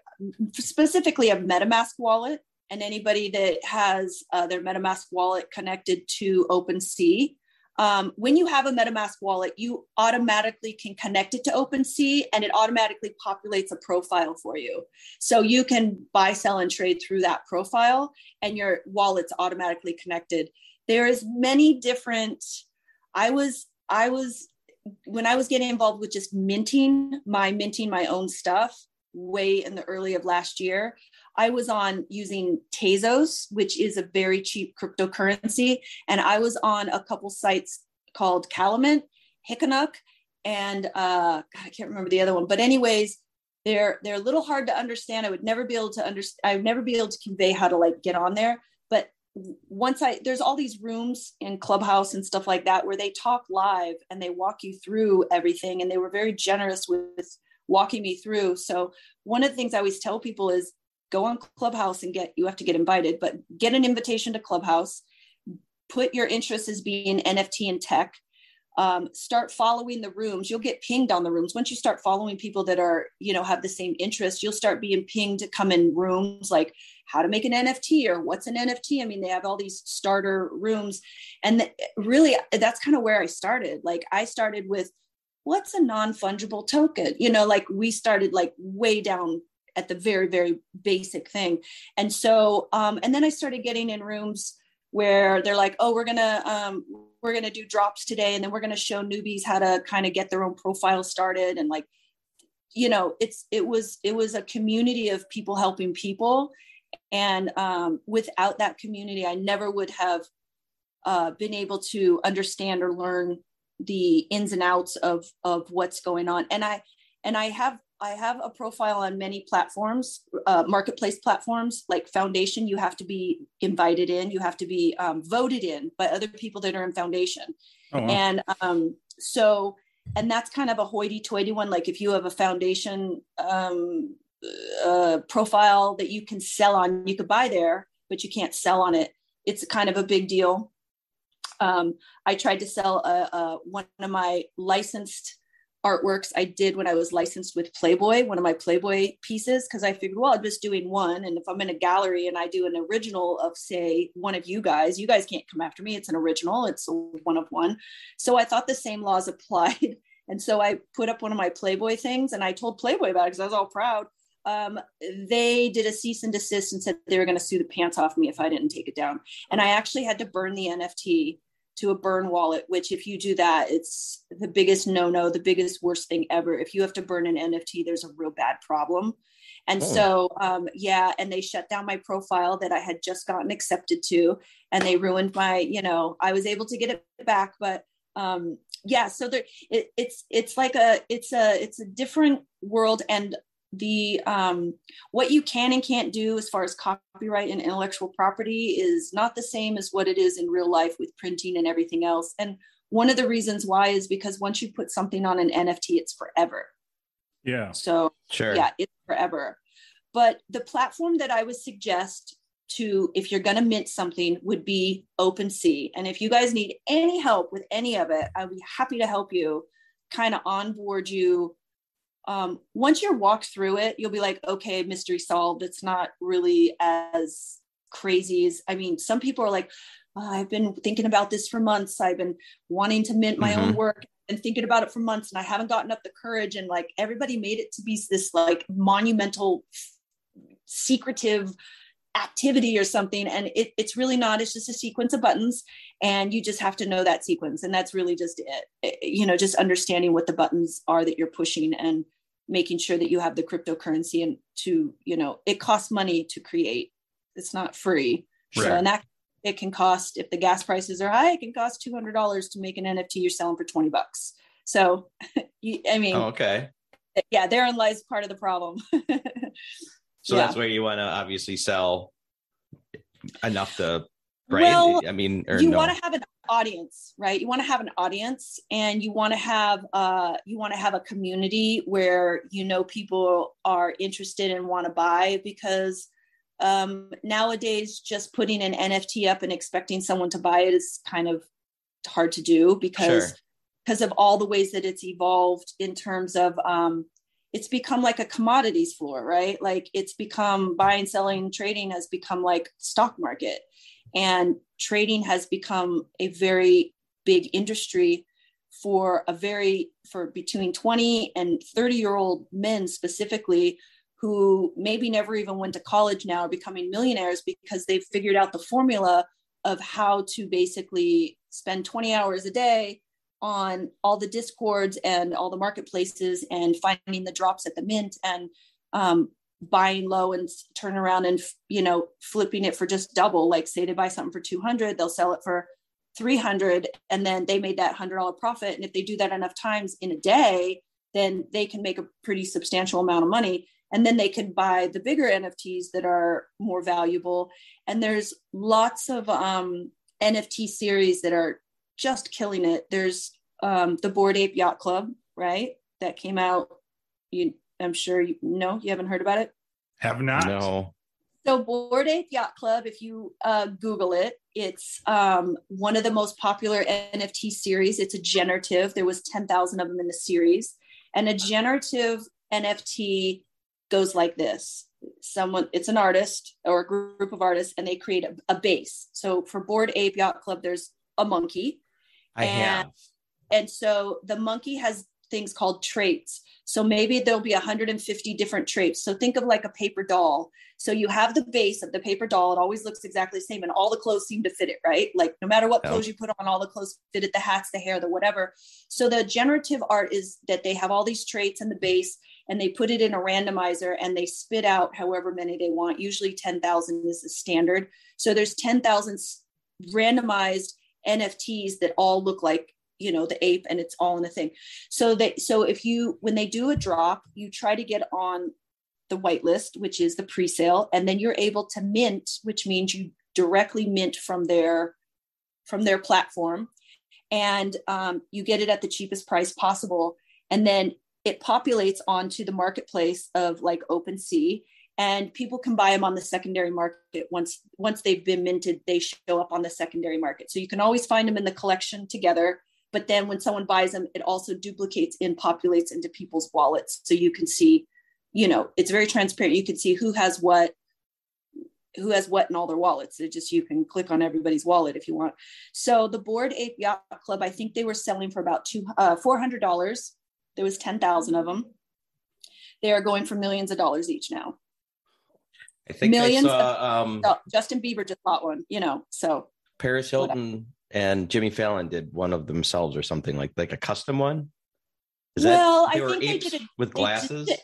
specifically a metamask wallet and anybody that has uh, their metamask wallet connected to OpenSea um, when you have a metamask wallet you automatically can connect it to OpenSea and it automatically populates a profile for you so you can buy sell and trade through that profile and your wallet's automatically connected there is many different i was I was when I was getting involved with just minting my minting my own stuff way in the early of last year, I was on using Tezos, which is a very cheap cryptocurrency, and I was on a couple sites called Kalamint, Hicanook, and uh, God, I can't remember the other one. But anyways, they're they're a little hard to understand. I would never be able to understand. I would never be able to convey how to like get on there. Once I there's all these rooms in Clubhouse and stuff like that where they talk live and they walk you through everything and they were very generous with walking me through. So one of the things I always tell people is go on Clubhouse and get you have to get invited, but get an invitation to Clubhouse. Put your interest as being NFT and tech. Um, start following the rooms. You'll get pinged on the rooms. Once you start following people that are you know have the same interest you'll start being pinged to come in rooms like how to make an nft or what's an nft i mean they have all these starter rooms. And th- really that's kind of where i started. Like i started with what's a non-fungible token? You know like we started like way down at the very very basic thing. And so um and then i started getting in rooms where they're like oh we're gonna um we're gonna do drops today and then we're gonna show newbies how to kind of get their own profile started and like you know it's it was it was a community of people helping people and um, without that community i never would have uh, been able to understand or learn the ins and outs of of what's going on. And i and i have i have a profile on many platforms uh, marketplace platforms like foundation you have to be invited in you have to be um, voted in by other people that are in foundation oh, wow. and um, so and that's kind of a hoity-toity one like if you have a foundation um, uh, profile that you can sell on you could buy there but you can't sell on it it's kind of a big deal um, I tried to sell a, a, one of my licensed artworks I did when I was licensed with Playboy, one of my Playboy pieces, because I figured, well, I'm just doing one. And if I'm in a gallery and I do an original of, say, one of you guys, you guys can't come after me. It's an original, it's a one of one. So I thought the same laws applied. And so I put up one of my Playboy things and I told Playboy about it because I was all proud. Um, they did a cease and desist and said they were going to sue the pants off me if I didn't take it down. And I actually had to burn the NFT to a burn wallet, which if you do that, it's the biggest no no, the biggest worst thing ever. If you have to burn an NFT, there's a real bad problem. And oh. so, um, yeah, and they shut down my profile that I had just gotten accepted to, and they ruined my, you know, I was able to get it back, but um, yeah, so there, it, it's it's like a it's a it's a different world, and the um, what you can and can't do as far as copyright and intellectual property is not the same as what it is in real life with printing and everything else. And one of the reasons why is because once you put something on an nft it's forever. Yeah. So sure. yeah it's forever. But the platform that i would suggest to if you're going to mint something would be OpenSea. And if you guys need any help with any of it, I'd be happy to help you kind of onboard you um, once you're walked through it, you'll be like, okay, mystery solved. It's not really as crazy as, I mean, some people are like, oh, I've been thinking about this for months. I've been wanting to mint my mm-hmm. own work and thinking about it for months and I haven't gotten up the courage. And like everybody made it to be this like monumental, secretive activity or something. And it, it's really not, it's just a sequence of buttons and you just have to know that sequence. And that's really just it, it you know, just understanding what the buttons are that you're pushing and making sure that you have the cryptocurrency and to you know it costs money to create it's not free right. so and that it can cost if the gas prices are high it can cost $200 to make an nft you're selling for 20 bucks so you, i mean oh, okay yeah therein lies part of the problem so yeah. that's where you want to obviously sell enough to brand well, i mean you no? want to have an audience right? You want to have an audience and you want to have uh you want to have a community where you know people are interested and want to buy because um nowadays just putting an nft up and expecting someone to buy it is kind of hard to do because sure. because of all the ways that it's evolved in terms of um it's become like a commodities floor right? Like it's become buying selling trading has become like stock market and trading has become a very big industry for a very for between 20 and 30 year old men specifically who maybe never even went to college now are becoming millionaires because they've figured out the formula of how to basically spend 20 hours a day on all the discords and all the marketplaces and finding the drops at the mint. And um, buying low and turn around and you know flipping it for just double like say they buy something for 200 they'll sell it for 300 and then they made that $100 profit and if they do that enough times in a day then they can make a pretty substantial amount of money and then they can buy the bigger nfts that are more valuable and there's lots of um, nft series that are just killing it. There's um, the Bored Ape yacht club right that came out you I'm sure you know you haven't heard about it. Have not. No. So Bored Ape Yacht Club, if you uh, Google it, it's um, one of the most popular NFT series. It's a generative. There was 10,000 of them in the series. And a generative NFT goes like this. Someone, it's an artist or a group of artists, and they create a, a base. So for Bored Ape Yacht Club, there's a monkey. I and, have. And so the monkey has things called traits. So maybe there'll be 150 different traits. So think of like a paper doll. So you have the base of the paper doll. It always looks exactly the same, and all the clothes seem to fit it, right? Like no matter what clothes you put on, all the clothes fit it, the hats, the hair, the whatever. So the generative art is that they have all these traits in the base and they put it in a randomizer and they spit out however many they want. Usually 10,000 is the standard. So there's 10,000 randomized NFTs that all look like you know the ape and it's all in a thing. So they so if you when they do a drop you try to get on the whitelist which is the pre-sale and then you're able to mint which means you directly mint from their from their platform. And um, you get it at the cheapest price possible. And then it populates onto the marketplace of like OpenSea and people can buy them on the secondary market once once they've been minted they show up on the secondary market. So you can always find them in the collection together but then when someone buys them it also duplicates and populates into people's wallets. So you can see you know it's very transparent. You can see who has what who has what in all their wallets. It just you can click on everybody's wallet if you want. So the Bored Ape yacht club i think they were selling for about two uh, $400 there was 10000 of them. They are going for millions of dollars each now. I think millions I saw, um, justin bieber just bought one you know so. Paris hilton whatever and Jimmy Fallon did one of themselves or something like like a custom one. Is well, that, I think they did a, with glasses. Did,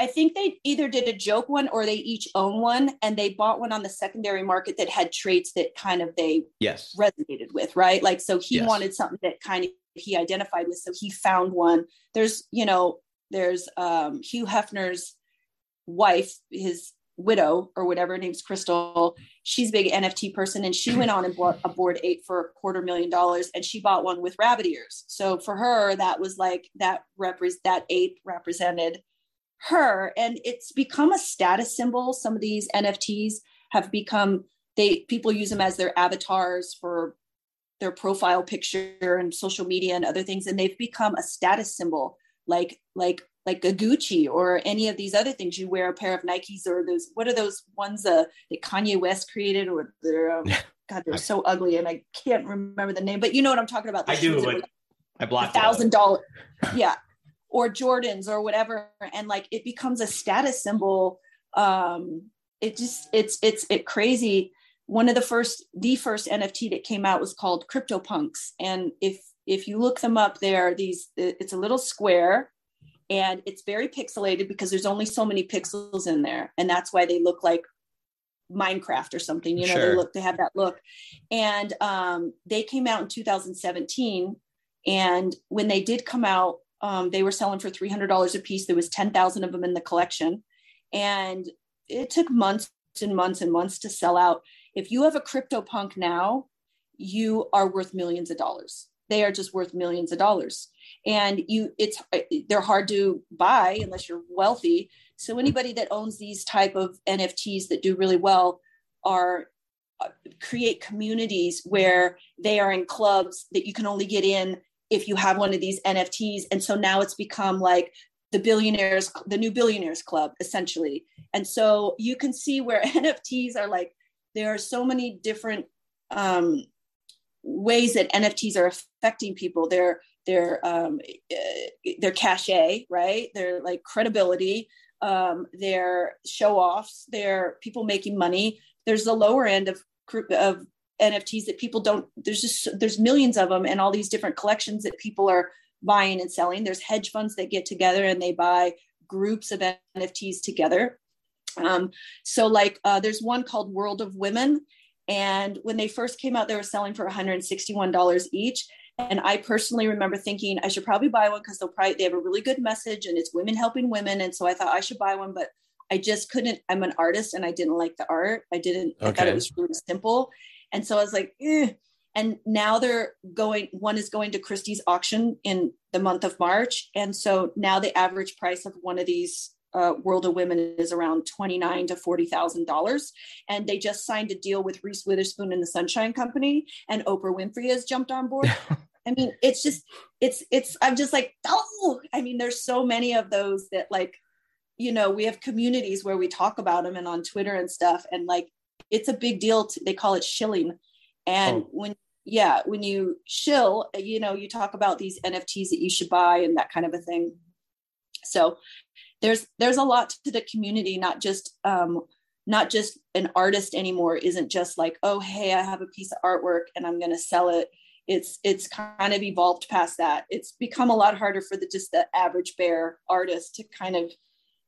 I think they either did a joke one or they each own one, and they bought one on the secondary market that had traits that kind of they yes resonated with, right? Like so, he yes. wanted something that kind of he identified with, so he found one. There's you know there's um, Hugh Hefner's wife, his widow or whatever, her name's Crystal. She's a big NFT person, and she went on and bought a Bored Ape for a quarter million dollars, and she bought one with rabbit ears. So for her, that was like that repres that ape represented her, and it's become a status symbol. Some of these NFTs have become they people use them as their avatars for their profile picture and social media and other things, and they've become a status symbol like like like a Gucci or any of these other things. You wear a pair of Nikes or those, what are those ones uh, that Kanye West created or they're, um, God, they're so ugly and I can't remember the name, but you know what I'm talking about. I do, but I blocked thousand dollar. Yeah. Or Jordans or whatever. And like, it becomes a status symbol. Um, it just, it's, it's, it crazy. One of the first, the first NFT that came out was called CryptoPunks. And if, if you look them up, there, these, it's a little square and it's very pixelated because there's only so many pixels in there. And that's why they look like minecraft or something you know sure. they look they have that look. And um, they came out in 2017 and when they did come out um, they were selling for $300 a piece. There was 10000 of them in the collection. And it took months and months and months to sell out. If you have a crypto punk now you are worth millions of dollars. They are just worth millions of dollars and you it's they're hard to buy unless you're wealthy. So anybody that owns these type of nfts that do really well are uh, create communities where they are in clubs that you can only get in if you have one of these nfts and so now it's become like the billionaires the new billionaires club essentially. And so you can see where nfts are like there are so many different um, ways that nfts are affecting people they're their um, uh, their cachet, right? Their like credibility, um, their show offs, their people making money. There's the lower end of of NFTs that people don't. There's just there's millions of them and all these different collections that people are buying and selling. There's hedge funds that get together and they buy groups of NFTs together. Um, so like uh, there's one called World of Women, and when they first came out, they were selling for $161 each. And I personally remember thinking I should probably buy one because they'll probably they have a really good message and it's women helping women. And so I thought I should buy one, but I just couldn't. I'm an artist and I didn't like the art. I didn't. Okay. I thought it was really simple, and so I was like, eh. and now they're going. One is going to Christie's auction in the month of March, and so now the average price of one of these uh, World of Women is around twenty nine to forty thousand dollars, and they just signed a deal with Reese Witherspoon and the Sunshine Company, and Oprah Winfrey has jumped on board. I mean, it's just, it's, it's. I'm just like, oh, I mean, there's so many of those that like, you know, we have communities where we talk about them and on Twitter and stuff, and like, it's a big deal. To, they call it shilling, and oh. when yeah, when you shill, you know, you talk about these NFTs that you should buy and that kind of a thing. So there's there's a lot to the community not just um not just an artist anymore isn't just like oh hey i have a piece of artwork and i'm going to sell it. It's it's kind of evolved past that. It's become a lot harder for the just the average bear artist to kind of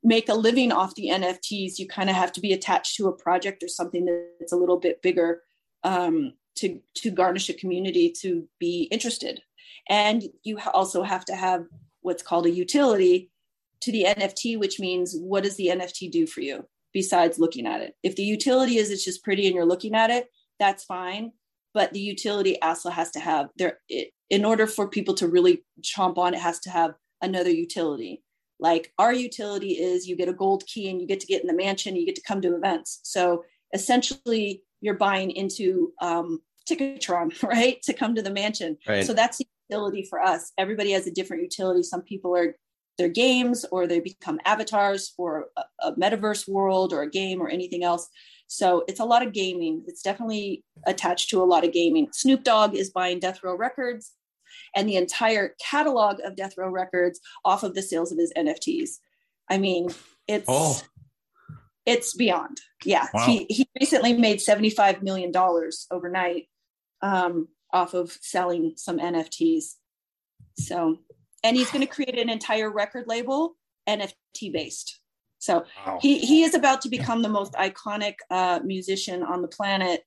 make a living off the nfts you kind of have to be attached to a project or something that's a little bit bigger um, to to garnish a community to be interested. And you also have to have what's called a utility to the NFT, which means what does the NFT do for you besides looking at it? If the utility is it's just pretty and you're looking at it, that's fine. But the utility also has to have there in order for people to really chomp on, it has to have another utility. Like our utility is you get a gold key and you get to get in the mansion, you get to come to events. So essentially, you're buying into um, Ticketron, right, to come to the mansion. Right. So that's the utility for us. Everybody has a different utility. Some people are their games or they become avatars for a, a, metaverse world or a game or anything else. So it's a lot of gaming. It's definitely attached to a lot of gaming. Snoop Dogg is buying Death Row Records and the entire catalog of Death Row Records off of the sales of his NFTs. I mean, it's oh. it's beyond. Yeah, wow. he he recently made seventy five million dollars overnight um, off of selling some NFTs. So and he's going to create an entire record label NFT based. So wow. he he is about to become the most iconic uh, musician on the planet,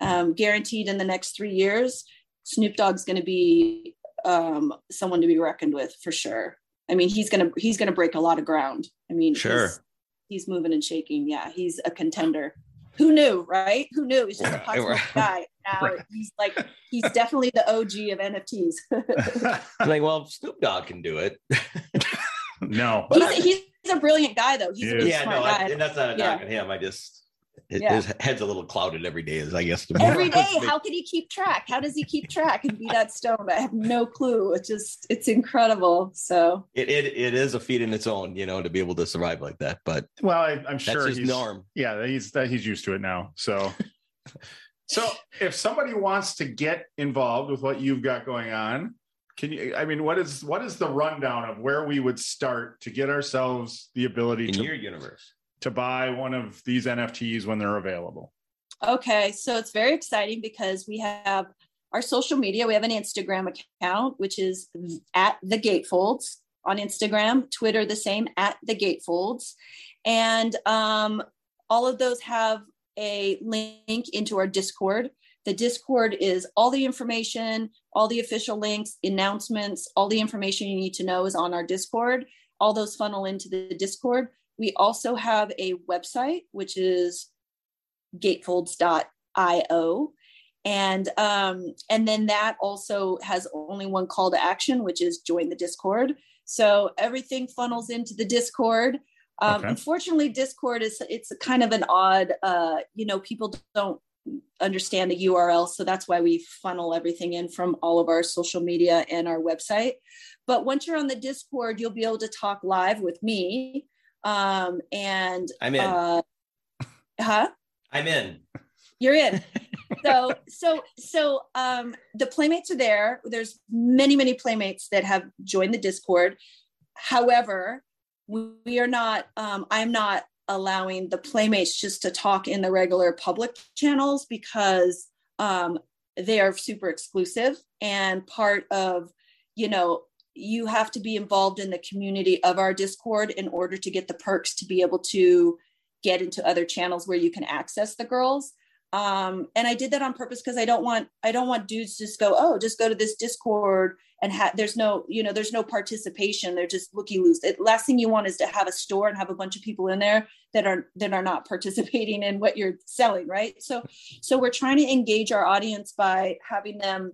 um, guaranteed in the next three years. Snoop Dogg's going to be um, someone to be reckoned with for sure. I mean, he's gonna he's gonna break a lot of ground. I mean, sure, he's, he's moving and shaking. Yeah, he's a contender who knew, right? Who knew? He's just a possible guy. Now right. he's like, he's definitely the OG of NFTs. like, well, Snoop Dogg can do it. no, he's, he's, a brilliant guy, though. He's a yeah, no, I, and that's not a knock on him. I just his, yeah. his head's a little clouded every day, as I guess. Every day, how can he keep track? How does he keep track and be that stoned? I have no clue. It's just, it's incredible. So it, it it is a feat in its own, you know, to be able to survive like that. But well, I, am sure he's norm. Yeah, he's that he's used to it now. So. So if somebody wants to get involved with what you've got going on can you i mean what is what is the rundown of where we would start to get ourselves the ability in to your universe to buy one of these NFTs when they're available? Okay, so it's very exciting because we have our social media. We have an Instagram account, which is at the Gatefolds on Instagram, Twitter, the same at the Gatefolds. And um, all of those have a link into our Discord. The Discord is all the information, all the official links, announcements, all the information you need to know is on our Discord. All those funnel into the Discord. We also have a website, which is gatefolds.io. And um, and then that also has only one call to action, which is join the Discord. So everything funnels into the Discord. Um, okay. Unfortunately, Discord is it's kind of an odd. Uh, you know, people don't understand the URL, so that's why we funnel everything in from all of our social media and our website. But once you're on the Discord, you'll be able to talk live with me um, and I'm in. Uh, huh? I'm in. You're in. so so so um, the playmates are there. There's many many playmates that have joined the Discord. However, we are not. Um, I'm not allowing the playmates just to talk in the regular public channels because um, they are super exclusive and part of you know you have to be involved in the community of our Discord in order to get the perks to be able to get into other channels where you can access the girls. Um, and I did that on purpose because I don't want I don't want dudes to just go oh just go to this Discord and ha- there's no you know there's no participation they're just looky loose. The last thing you want is to have a store and have a bunch of people in there that are that are not participating in what you're selling right. So so we're trying to engage our audience by having them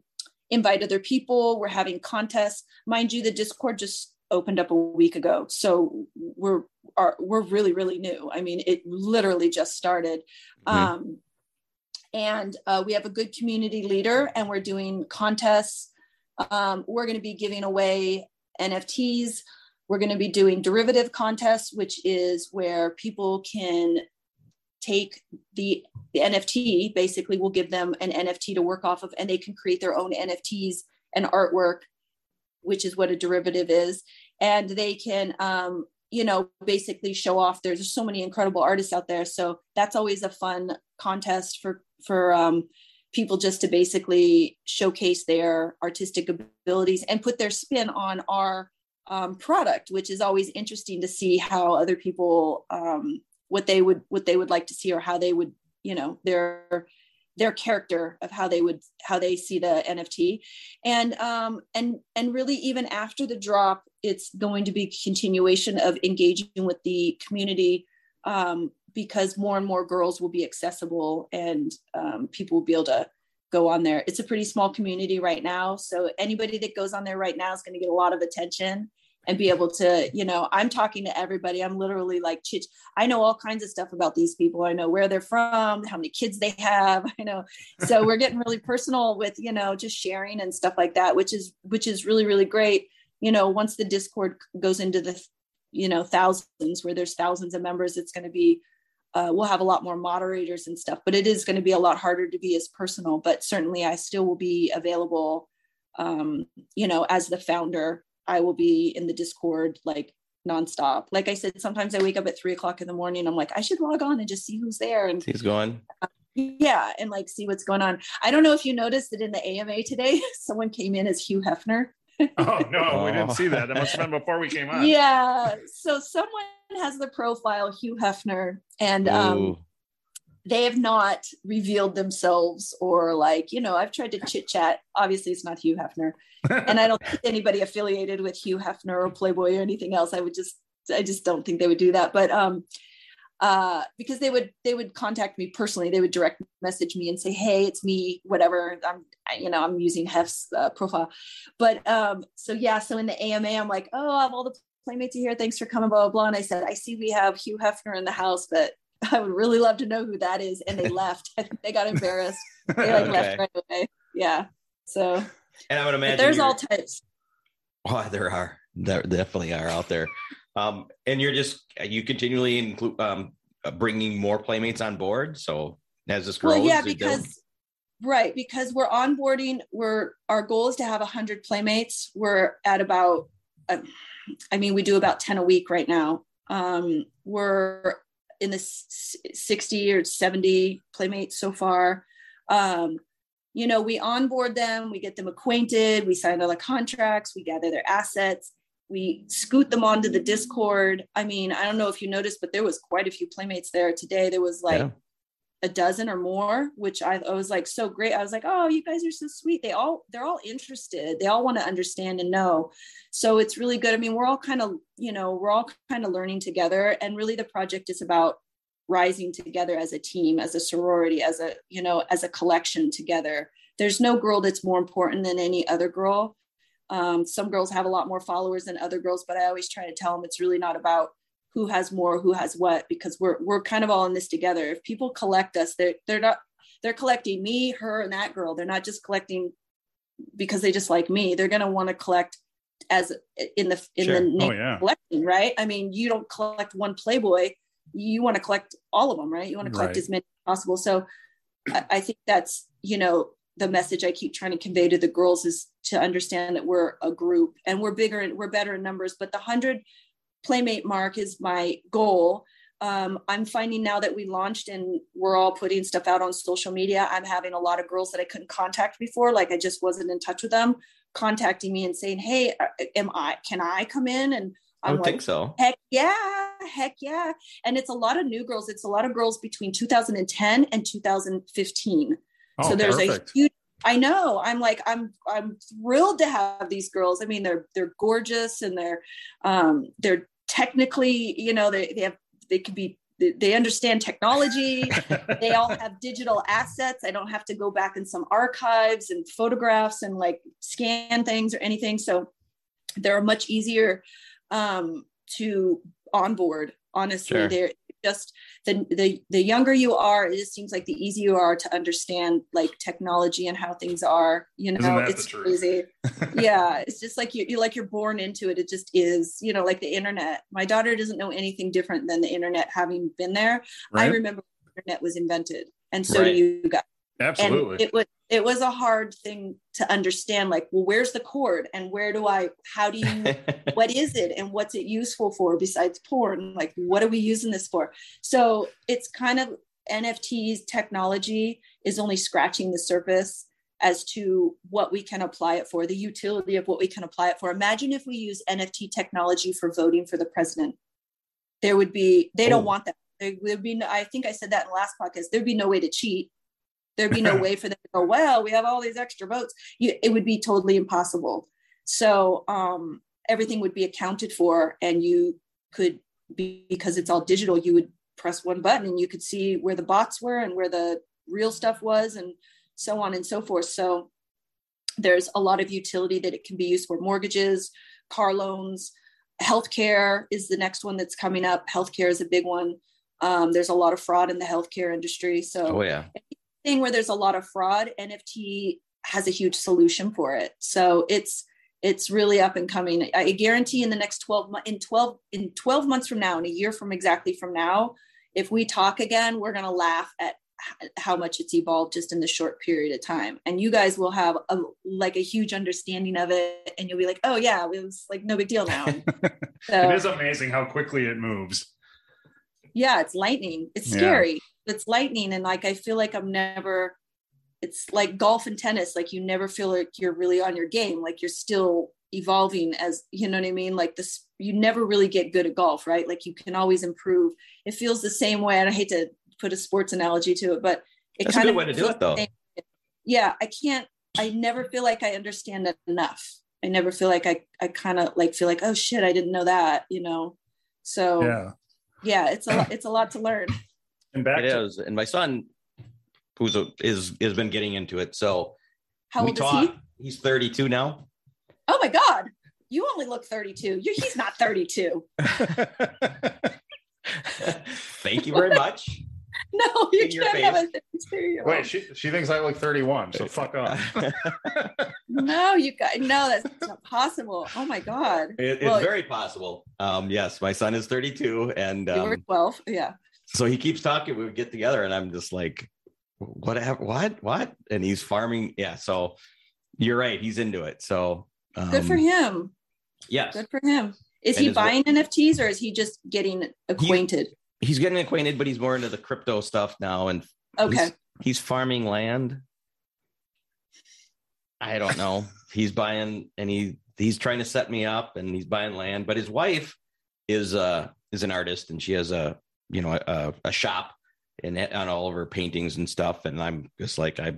invite other people. We're having contests. Mind you, the Discord just opened up a week ago. So we're are we're really really new i mean it literally just started mm-hmm. um, and uh, we have a good community leader and we're doing contests. Um, we're going to be giving away nfts we're going to be doing derivative contests which is where people can take the, the nft basically we'll give them an nft to work off of and they can create their own nfts and artwork which is what a derivative is. And they can um, you know basically show off. There's so many incredible artists out there so that's always a fun contest for for um, people just to basically showcase their artistic abilities and put their spin on our um, product which is always interesting to see how other people um, what they would what they would like to see or how they would you know their their character of how they would how they see the nft and um and and really even after the drop it's going to be continuation of engaging with the community um because more and more girls will be accessible and um, people will be able to go on there. It's a pretty small community right now so anybody that goes on there right now is going to get a lot of attention and be able to you know i'm talking to everybody. I'm literally like chit i know all kinds of stuff about these people. I know where they're from how many kids they have i know. So we're getting really personal with you know just sharing and stuff like that which is which is really really great. You know once the discord goes into the you know thousands where there's thousands of members it's going to be uh, we'll have a lot more moderators and stuff but it is going to be a lot harder to be as personal but certainly i still will be available um, you know as the founder I will be in the Discord like nonstop. Like I said, sometimes I wake up at three o'clock in the morning. I'm like, I should log on and just see who's there and he's going. Uh, yeah, and like see what's going on. I don't know if you noticed that in the AMA today, someone came in as Hugh Hefner. oh no, we didn't see that. That must have been before we came on. Yeah. So someone has the profile Hugh Hefner, and um, they have not revealed themselves or like you know i've tried to chit chat. Obviously it's not hugh hefner. And i don't think anybody affiliated with hugh hefner or playboy or anything else. I would just i just don't think they would do that. But um uh because they would they would contact me personally. They would direct message me and say hey it's me whatever. I'm you know i'm using hef's uh, profile. But um so yeah so in the ama i'm like oh i have all the playmates here thanks for coming blah blah blah and i said i see we have hugh hefner in the house but I would really love to know who that is. And they left. they got embarrassed. They like okay. left right away. Yeah. So and I would imagine there's all types. Oh, there are. There definitely are out there. Um, and you're just you continually include um, uh, bringing more playmates on board. So as this grows, well, yeah, because right because we're onboarding. We're our goal is to have hundred playmates. We're at about, uh, I mean, we do about ten a week right now. Um, we're in the 60 or 70 playmates so far. Um, you know, we onboard them, we get them acquainted, we sign all the contracts, we gather their assets, we scoot them onto the Discord. I mean, I don't know if you noticed, but there was quite a few playmates there today. There was like yeah a dozen or more which I, I, was like so great. I was like oh you guys are so sweet. They all they're all interested. They all want to understand and know. So it's really good. I mean we're all kind of you know we're all kind of learning together. And really the project is about rising together as a team as a sorority as a you know as a collection together. There's no girl that's more important than any other girl. Um, some girls have a lot more followers than other girls but i always try to tell them it's really not about who has more, who has what, because we're we're kind of all in this together. If people collect us, they're they're not they're collecting me, her, and that girl. They're not just collecting because they just like me. They're gonna want to collect as in the in sure. the name oh, yeah. collecting, right? I mean, you don't collect one Playboy, you want to collect all of them, right? You want to collect right. as many as possible. So I, I think that's you know the message I keep trying to convey to the girls is to understand that we're a group and we're bigger and we're better in numbers. But the hundred playmate mark is my goal um, i'm finding now that we launched and we're all putting stuff out on social media i'm having a lot of girls that i couldn't contact before like i just wasn't in touch with them contacting me and saying hey uh, am i can i come in and I'm I like, think so. Heck yeah, heck yeah. And it's a lot of new girls. It's a lot of girls between 2010 and 2015. Oh, so there's perfect. a huge I know. I'm like, I'm I'm thrilled to have these girls. I mean, they're they're gorgeous and they're um they're technically, you know, they, they have they could be they understand technology. They all have digital assets. I don't have to go back in some archives and photographs and like scan things or anything. So they're much easier um, to onboard. Honestly sure. they're just the, the the younger you are it just seems like the easier you are to understand like technology and how things are you know it's crazy yeah it's just like you, you like you're born into it it just is you know like the internet my daughter doesn't know anything different than the internet having been there right. i remember the internet was invented and so right. do you guys Absolutely. And it was it was a hard thing to understand like well where's the cord and where do I how do you what is it and what's it useful for besides porn? Like what are we using this for? So it's kind of NFTs technology is only scratching the surface as to what we can apply it for the utility of what we can apply it for. Imagine if we use NFT technology for voting for the president. There would be they don't oh. want that. There would be no, I think I said that in the last podcast there'd be no way to cheat There'd be no way for them to go, well, we have all these extra votes. You, it would be totally impossible. So um, everything would be accounted for, and you could be, because it's all digital, you would press one button and you could see where the bots were and where the real stuff was, and so on and so forth. So there's a lot of utility that it can be used for mortgages, car loans, healthcare is the next one that's coming up. Healthcare is a big one. Um, there's a lot of fraud in the healthcare industry. So oh, yeah thing where there's a lot of fraud, NFT has a huge solution for it. So it's it's really up and coming. I guarantee in the next 12 in 12 in 12 months from now, in a year from exactly from now, if we talk again, we're going to laugh at how much it's evolved just in the short period of time. And you guys will have a like a huge understanding of it and you'll be like oh yeah it was like no big deal now. So, it is amazing how quickly it moves. Yeah it's lightning. It's scary it's lightning and like i feel like i'm never it's like golf and tennis like you never feel like you're really on your game like you're still evolving as you know what i mean? Like this you never really get good at golf right? Like you can always improve. It feels the same way and i hate to put a sports analogy to it but it That's kind of way to do it though. Yeah i can't i never feel like i understand it enough. I never feel like i i kind of like feel like oh shit i didn't know that you know? So yeah. yeah it's a it's a lot to learn and back it to- is, and my son, who's a, is has been getting into it. So how old talk, is he? He's 32 now. Oh my god, you only look 32. You, he's not 32. Thank you very much. No, you can't have a 32 Wait, she, she thinks I look 31, so fuck off. no, you got no, that's not possible. Oh my god. It, well, it's very possible. Um, yes, my son is 32 and um, you were 12. Yeah so he keeps talking. We would get together, and I'm just like, what? what, what? And he's farming. Yeah. So you're right. He's into it. So um, good for him. Yes. Good for him. Is and he buying NFTs or is he just getting acquainted? He, he's getting acquainted, but he's more into the crypto stuff now. And okay, he's, he's farming land. I don't know. he's buying, and he he's trying to set me up, and he's buying land. But his wife is uh is an artist, and she has a you know a, a shop and on all of her paintings and stuff. And i'm just like i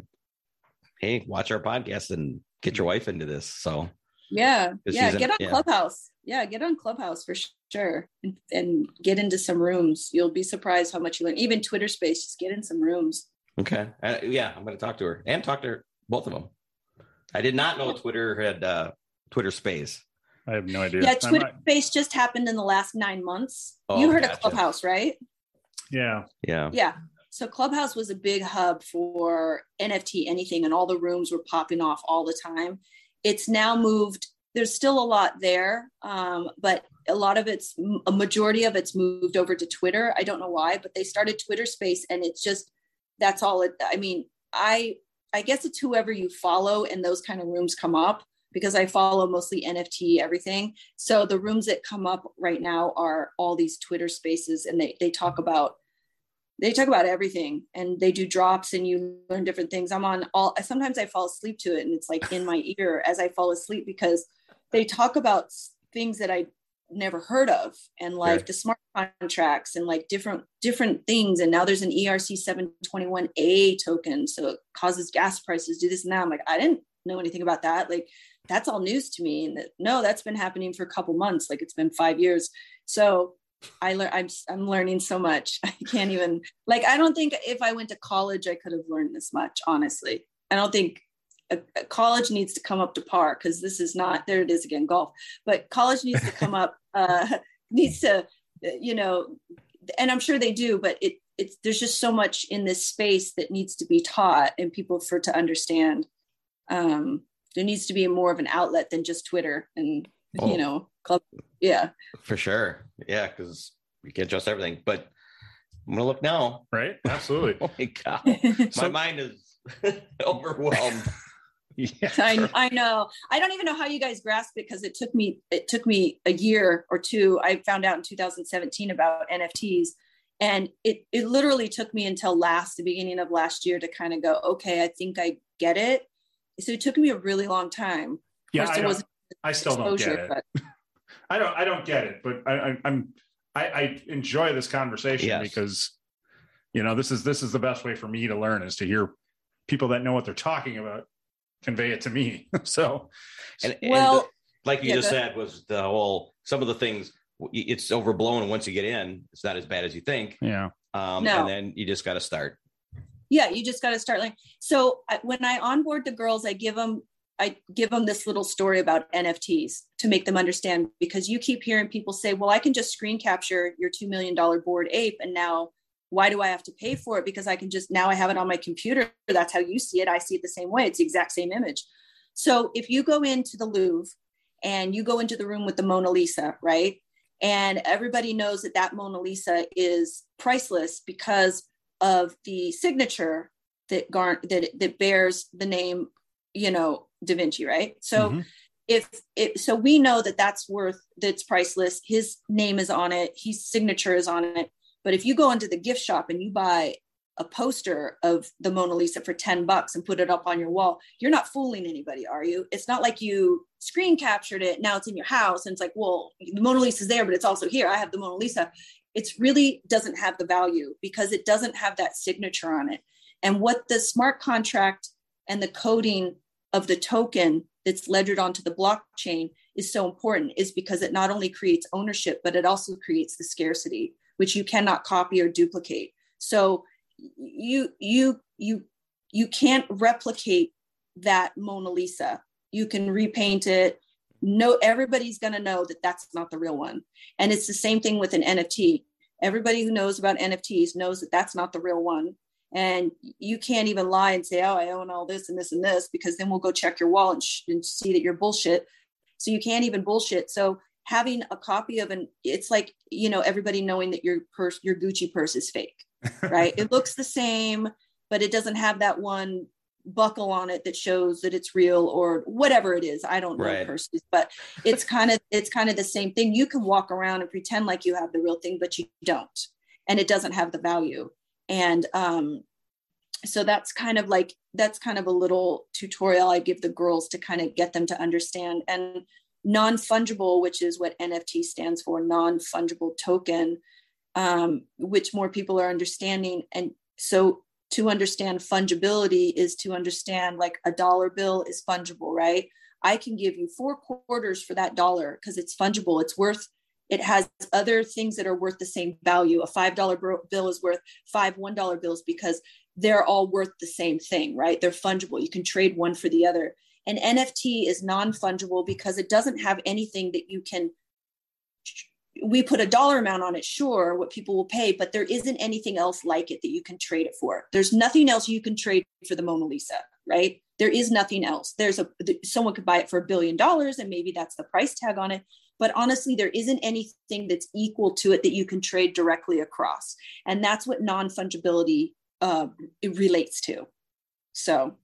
hey watch our podcast and get your wife into this. So yeah yeah get on yeah. clubhouse. Yeah get on clubhouse for sure and, and, get into some rooms. You'll be surprised how much you learn. Even twitter space just get in some rooms. Okay. Uh, yeah i'm going to talk to her and talk to her both of them i did not know twitter had uh twitter space I have no idea. Yeah, Twitter Space just happened in the last nine months. Oh, you heard gotcha. of Clubhouse, right? Yeah. Yeah. Yeah. So Clubhouse was a big hub for NFT anything, and all the rooms were popping off all the time. It's now moved. There's still a lot there, um, but a lot of it's a majority of it's moved over to Twitter. I don't know why, but they started Twitter Space, and it's just that's all. It. I mean, I I guess it's whoever you follow, and those kind of rooms come up because I follow mostly NFT everything. So the rooms that come up right now are all these Twitter spaces and they they talk about they talk about everything and they do drops and you learn different things. I'm on all sometimes I fall asleep to it and it's like in my ear as I fall asleep because they talk about things that I never heard of and like the smart contracts and like different different things and now there's an ERC 721A token so it causes gas prices do this and that I'm like I didn't know anything about that like that's all news to me and that no that's been happening for a couple months like it's been five years. So i learn I'm, I'm learning so much. I can't even like i don't think if i went to college i could have learned this much honestly. I don't think a, a college needs to come up to par because this is not there it is again golf. But college needs to come up uh needs to you know, and I'm sure they do, but it it's there's just so much in this space that needs to be taught and people for to understand. Um, there needs to be more of an outlet than just Twitter and oh. you know, club. Yeah, for sure. Yeah, because we can't trust everything. But I'm gonna look now. Right? Absolutely. oh my god, my mind is overwhelmed. yeah, I, I know. I don't even know how you guys grasp it because it took me it took me a year or two. I found out in 2017 about NFTs, and it it literally took me until last the beginning of last year to kind of go, okay, I think I get it. So it took me a really long time. Yeah, I, was I still don't get it. But... I don't I don't get it, but I, am I, I enjoy this conversation yes. because you know this is this is the best way for me to learn is to hear people that know what they're talking about convey it to me. so, and, well, and the, like you yeah, just said, was the whole some of the things it's overblown, once you get in, it's not as bad as you think. Yeah. Um, no. And then you just got to start. Yeah, you just got to start. Like so, when I onboard the girls, I give them I give them this little story about NFTs to make them understand because you keep hearing people say, well, I can just screen capture your $2 million Bored Ape. And now why do I have to pay for it? Because I can just, now I have it on my computer. That's how you see it. I see it the same way. It's the exact same image. So if you go into the Louvre and you go into the room with the Mona Lisa, right? And everybody knows that that Mona Lisa is priceless because of the signature that gar- that that bears the name you know da vinci right so mm-hmm. if it so we know that that's worth that's priceless his name is on it his signature is on it but if you go into the gift shop and you buy a poster of the Mona Lisa for 10 bucks and put it up on your wall, you're not fooling anybody, are you? It's not like you screen captured it, now it's in your house, and it's like, well, the Mona Lisa's there, but it's also here. I have the Mona Lisa. It really doesn't have the value because it doesn't have that signature on it. And what the smart contract and the coding of the token that's ledgered onto the blockchain is so important is because it not only creates ownership but it also creates the scarcity which you cannot copy or duplicate so you you you you can't replicate that mona lisa you can repaint it no everybody's going to know that that's not the real one. And it's the same thing with an nft everybody who knows about nfts knows that that's not the real one. And you can't even lie and say oh i own all this and this and this because then we'll go check your wallet and, sh- and see that you're bullshit. So you can't even bullshit. So having a copy of an it's like you know everybody knowing that your purse your gucci purse is fake right? It looks the same but it doesn't have that one buckle on it that shows that it's real or whatever it is. I don't know right. purses but it's kind of it's kind of the same thing. You can walk around and pretend like you have the real thing but you don't and it doesn't have the value. And um, so that's kind of like that's kind of a little tutorial i give the girls to kind of get them to understand. And non-fungible which is what nft stands for non-fungible token um, which more people are understanding. And so to understand fungibility is to understand like a dollar bill is fungible right i can give you four quarters for that dollar because it's fungible it's worth it has other things that are worth the same value. A $5 bill is worth five $1 bills because they're all worth the same thing, right? They're fungible. You can trade one for the other. An NFT is non fungible because it doesn't have anything that you can. We put a dollar amount on it, sure, what people will pay, but there isn't anything else like it that you can trade it for. There's nothing else you can trade for the Mona Lisa, right? There is nothing else. There's a someone could buy it for a billion dollars, and maybe that's the price tag on it but honestly there isn't anything that's equal to it that you can trade directly across and that's what non-fungibility uh, relates to so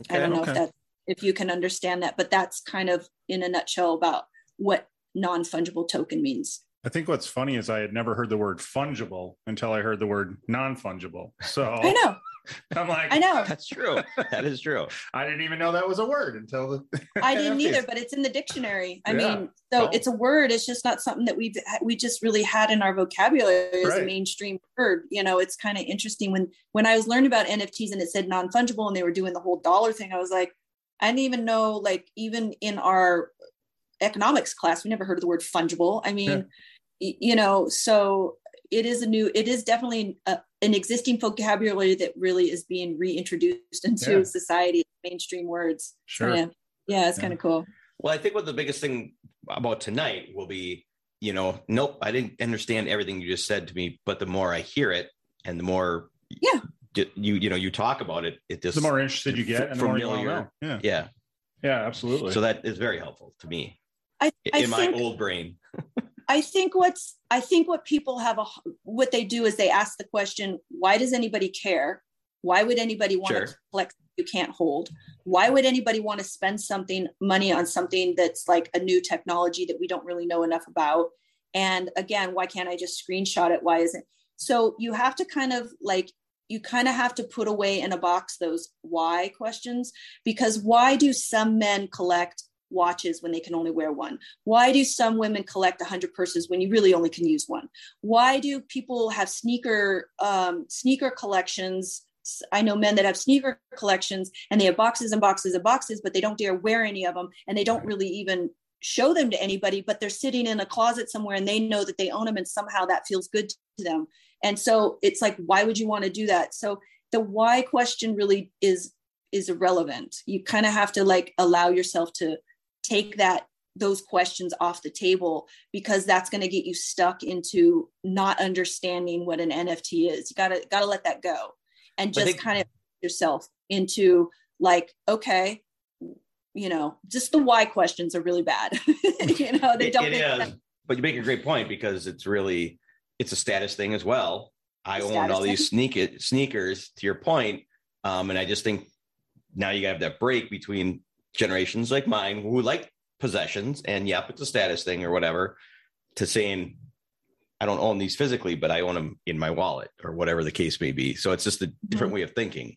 okay, i don't know okay. if that if you can understand that but that's kind of in a nutshell about what non-fungible token means I think what's funny is I had never heard the word fungible until I heard the word non-fungible. So I know. I'm like, I know that's true. That is true. I didn't even know that was a word until the. I didn't either, but it's in the dictionary. I yeah. mean, so oh. it's a word. It's just not something that we've we just really had in our vocabulary as right. a mainstream word. You know, it's kind of interesting when when I was learning about NFTs and it said non fungible and they were doing the whole dollar thing. I was like, I didn't even know. Like even in our economics class, we never heard of the word fungible. I mean, yeah. You know, so it is a new. It is definitely a, uh, an existing vocabulary that really is being reintroduced into yeah. society, mainstream words. Sure. So, yeah. yeah, it's yeah. kind of cool. Well, I think what the biggest thing about tonight will be you know, nope, I didn't understand everything you just said to me, but the more I hear it and the more yeah you you know you talk about it, it just the more interested you get and the more you. Yeah. Yeah. Yeah, absolutely. So that is very helpful to me. I, I in think, my old brain. I think what's I think what people have a what they do is they ask the question, why does anybody care? Why would anybody want sure. to collect you can't hold? Why would anybody want to spend something money on something that's like a new technology that we don't really know enough about? And again, why can't I just screenshot it? Why isn't so you have to kind of like you kind of have to put away in a box those why questions because why do some men collect watches when they can only wear one? Why do some women collect 100 purses when you really only can use one? Why do people have sneaker um, sneaker collections? I know men that have sneaker collections and they have boxes and boxes and boxes, but they don't dare wear any of them and they don't really even show them to anybody, but they're sitting in a closet somewhere and they know that they own them and somehow that feels good to them. And so it's like, why would you want to do that? So the why question really is is irrelevant. You kind of have to like allow yourself to take that those questions off the table because that's going to get you stuck into not understanding what an NFT is. You got to got to let that go and just kind of yourself into like okay, you know, just the why questions are really bad. you know, they don't. It, it is, but you make a great point because it's really it's a status thing as well. I own all these sneak sneakers to your point, um, and I just think now you have that break between generations like mine who like possessions and yep, it's a status thing or whatever, to saying I don't own these physically, but I own them in my wallet or whatever the case may be. So it's just a different mm-hmm. way of thinking.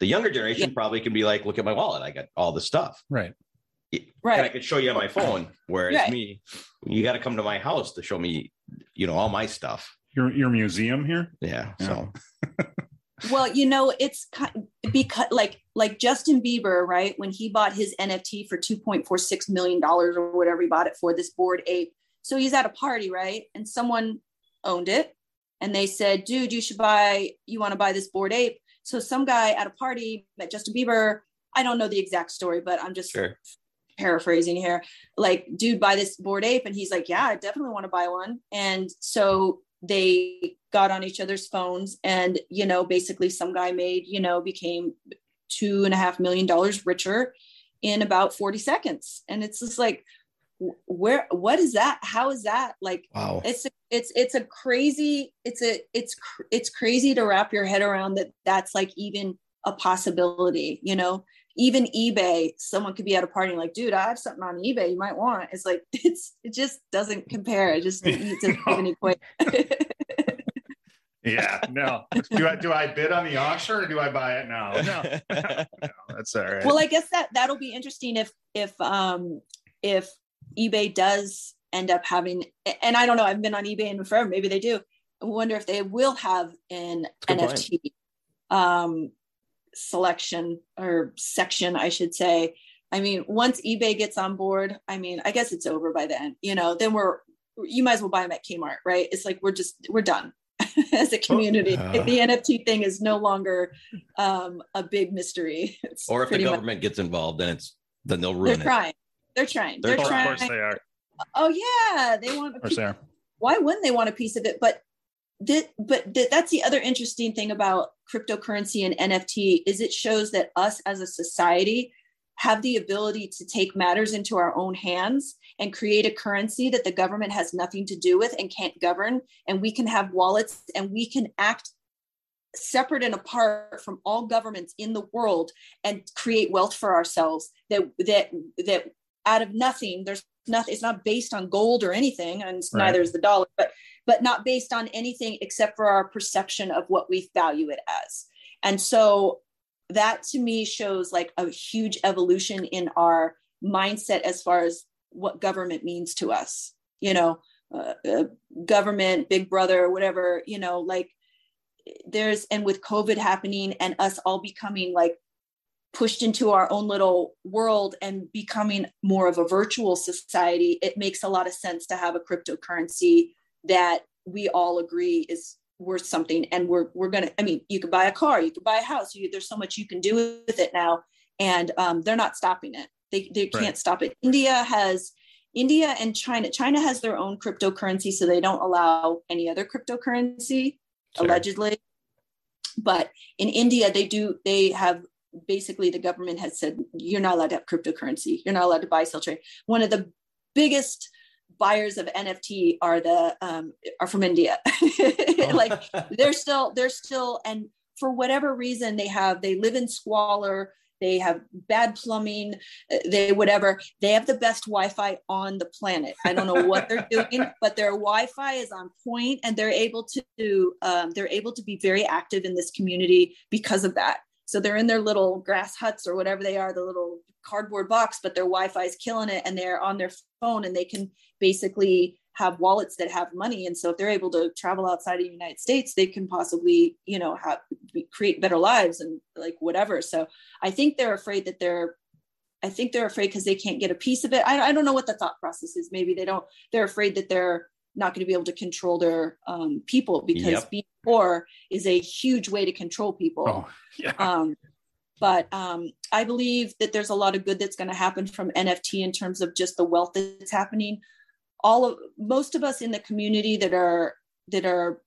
The younger generation yeah. probably can be like, look at my wallet. I got all the stuff. Right. Right. And I could show you on my phone. Whereas right. me, you got to come to my house to show me, you know, all my stuff. Your your museum here? Yeah. yeah. So well you know it's because like like justin bieber right? When he bought his nft for 2.46 million dollars or whatever he bought it for this Bored Ape. So he's at a party right? And someone owned it and they said dude you should buy you want to buy this Bored Ape. So some guy at a party met justin bieber. I don't know the exact story but i'm just sure. paraphrasing here. Like dude buy this Bored Ape. And he's like yeah i definitely want to buy one. And so they got on each other's phones and you know basically some guy made you know became two and a half million dollars richer in about 40 seconds. And it's just like where what is that? How is that? Like wow. it's it's it's a crazy it's a it's it's crazy to wrap your head around that that's like even a possibility you know even ebay someone could be at a party like dude i have something on ebay you might want. It's like it's it just doesn't compare. It just it doesn't even equate yeah no. Do i do i bid on the auction or do i buy it now? No, no that's all right. Well i guess that that'll be interesting if if um if ebay does end up having and i don't know i've been on ebay and forever maybe they do. I wonder if they will have an nft um selection or section, I should say. I mean, once eBay gets on board, I mean, I guess it's over by then. You know, then we're you might as well buy them at Kmart, right? It's like we're just we're done as a community. Uh, the NFT thing is no longer um, a big mystery. It's or if the government much, gets involved, then it's then they'll ruin it. they're trying. They're trying. They're, they're trying. Of course they are. Oh yeah, they want. A piece, why wouldn't they want a piece of it? But that, but th- that's the other interesting thing about cryptocurrency and NFT is it shows that us as a society have the ability to take matters into our own hands and create a currency that the government has nothing to do with and can't govern. And we can have wallets and we can act separate and apart from all governments in the world and create wealth for ourselves that that that out of nothing there's nothing it's not based on gold or anything and right. neither is the dollar but but not based on anything except for our perception of what we value it as and so that to me shows like a huge evolution in our mindset as far as what government means to us you know uh, uh, government big brother whatever you know like there's and with covid happening and us all becoming like pushed into our own little world and becoming more of a virtual society, it makes a lot of sense to have a cryptocurrency that we all agree is worth something. And we're we're gonna. I mean, you could buy a car, you could buy a house. You, there's so much you can do with it now, and um, they're not stopping it. They they can't right. stop it. India has India and China. China has their own cryptocurrency, so they don't allow any other cryptocurrency, sure. allegedly. But in India, they do. They have basically the government has said you're not allowed to have cryptocurrency. You're not allowed to buy, sell, trade. One of the biggest buyers of NFT are the um, are from India. like they're still they're still and for whatever reason they have they live in squalor they have bad plumbing uh, they whatever they have the best wi-fi on the planet i don't know what they're doing but their wi-fi is on point and they're able to um, they're able to be very active in this community because of that so they're in their little grass huts or whatever they are the little cardboard box but their wi-fi is killing it and they're on their phone and they can basically have wallets that have money. And so if they're able to travel outside of the united states they can possibly you know have create better lives and like whatever. So i think they're afraid that they're i think they're afraid because they can't get a piece of it. I, I don't know what the thought process is. Maybe they don't they're afraid that they're not going to be able to control their um, people because yep. being poor is a huge way to control people oh, yeah. um, but um, i believe that there's a lot of good that's going to happen from nft in terms of just the wealth that's happening all of most of us in the community that are that are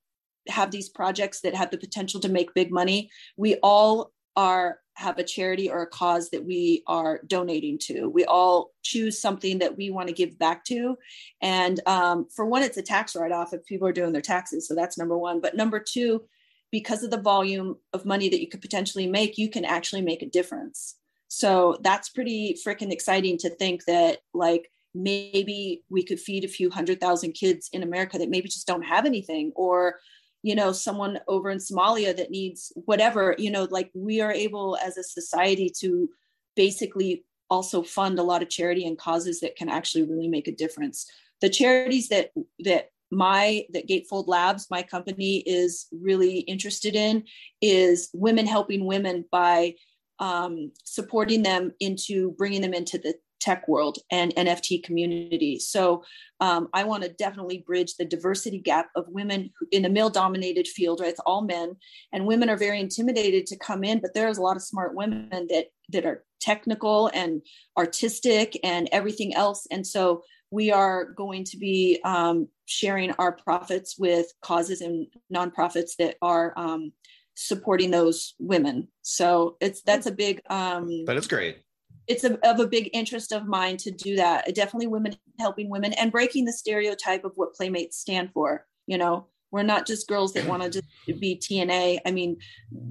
have these projects that have the potential to make big money we all are have a charity or a cause that we are donating to. We all choose something that we want to give back to. And um, for one it's a tax write-off if people are doing their taxes so that's number one. But number two because of the volume of money that you could potentially make you can actually make a difference. So that's pretty freaking exciting to think that like maybe we could feed a few hundred thousand kids in America that maybe just don't have anything, or you know, someone over in Somalia that needs whatever, you know, like we are able as a society to basically also fund a lot of charity and causes that can actually really make a difference. The charities that that my that Gatefold Labs, my company, is really interested in is women helping women by um, supporting them into bringing them into the tech world and NFT community. So um, I want to definitely bridge the diversity gap of women in a male dominated field, right? It's all men and women are very intimidated to come in, but there's a lot of smart women that, that are technical and artistic and everything else. And so we are going to be um, sharing our profits with causes and nonprofits that are um, supporting those women. So it's that's a big. Um, it's great it's a, of a big interest of mine to do that. Definitely women helping women and breaking the stereotype of what playmates stand for. You know, we're not just girls that want to just be TNA. I mean,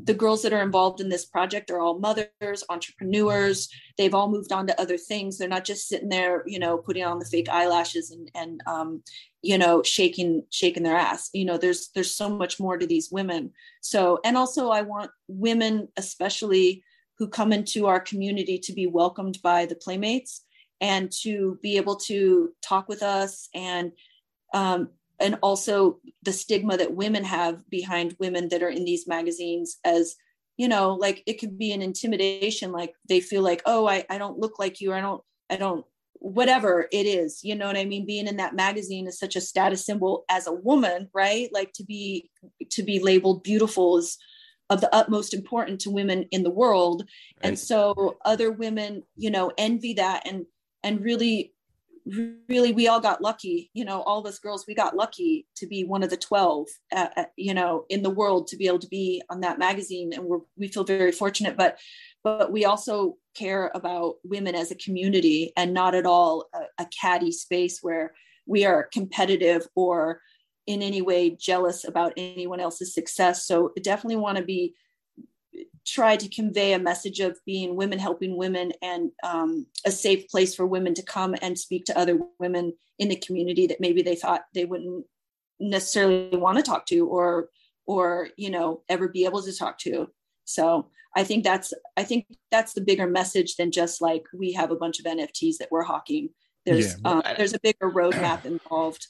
the girls that are involved in this project are all mothers, entrepreneurs. They've all moved on to other things. They're not just sitting there, you know, putting on the fake eyelashes and and um, you know, shaking shaking their ass. You know, there's there's so much more to these women. So, and also I want women, especially who come into our community to be welcomed by the playmates and to be able to talk with us and um, and also the stigma that women have behind women that are in these magazines as you know like it could be an intimidation like they feel like oh i, I don't look like you i don't i don't whatever it is you know what i mean? Being in that magazine is such a status symbol as a woman right? Like to be to be labeled beautiful is of the utmost importance to women in the world. Right. and so other women you know envy that. And and really really we all got lucky you know all of us girls we got lucky to be one of the 12 uh, uh, you know in the world to be able to be on that magazine. And we're we feel very fortunate. But but we also care about women as a community and not at all a, a catty space where we are competitive or in any way jealous about anyone else's success. So definitely want to be try to convey a message of being women helping women and um, a safe place for women to come and speak to other women in the community that maybe they thought they wouldn't necessarily want to talk to or or you know ever be able to talk to so i think that's i think that's the bigger message than just like we have a bunch of nfts that we're hawking there's yeah. uh, there's a bigger roadmap involved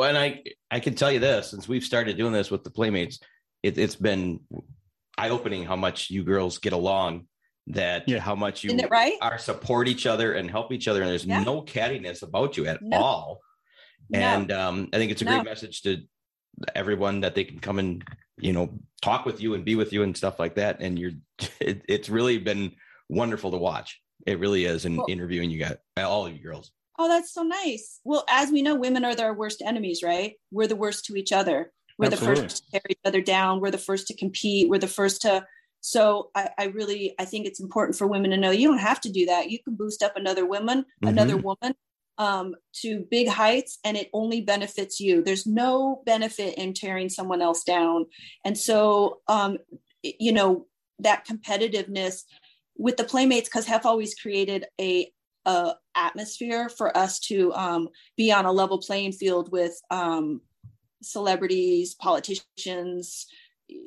well, and I I can tell you this since we've started doing this with the playmates, it, has been eye opening how much you girls get along. That yeah. how much you right? are support each other and help each other, and there's yeah. no cattiness about you at no. all. No. And um, I think it's a great message to everyone that they can come and you know talk with you and be with you and stuff like that. And you're it, it's really been wonderful to watch. It really is, in interviewing you guys, all of you girls. Oh that's so nice. Well as we know women are their worst enemies right? We're the worst to each other. We're Absolutely. the first to tear each other down. We're the first to compete. We're the first to so I, I, really i think it's important for women to know you don't have to do that. You can boost up another woman mm-hmm. another woman um, to big heights and it only benefits you. There's no benefit in tearing someone else down. And so um, you know that competitiveness with the playmates because hef always created a, a atmosphere for us to um, be on a level playing field with um, celebrities politicians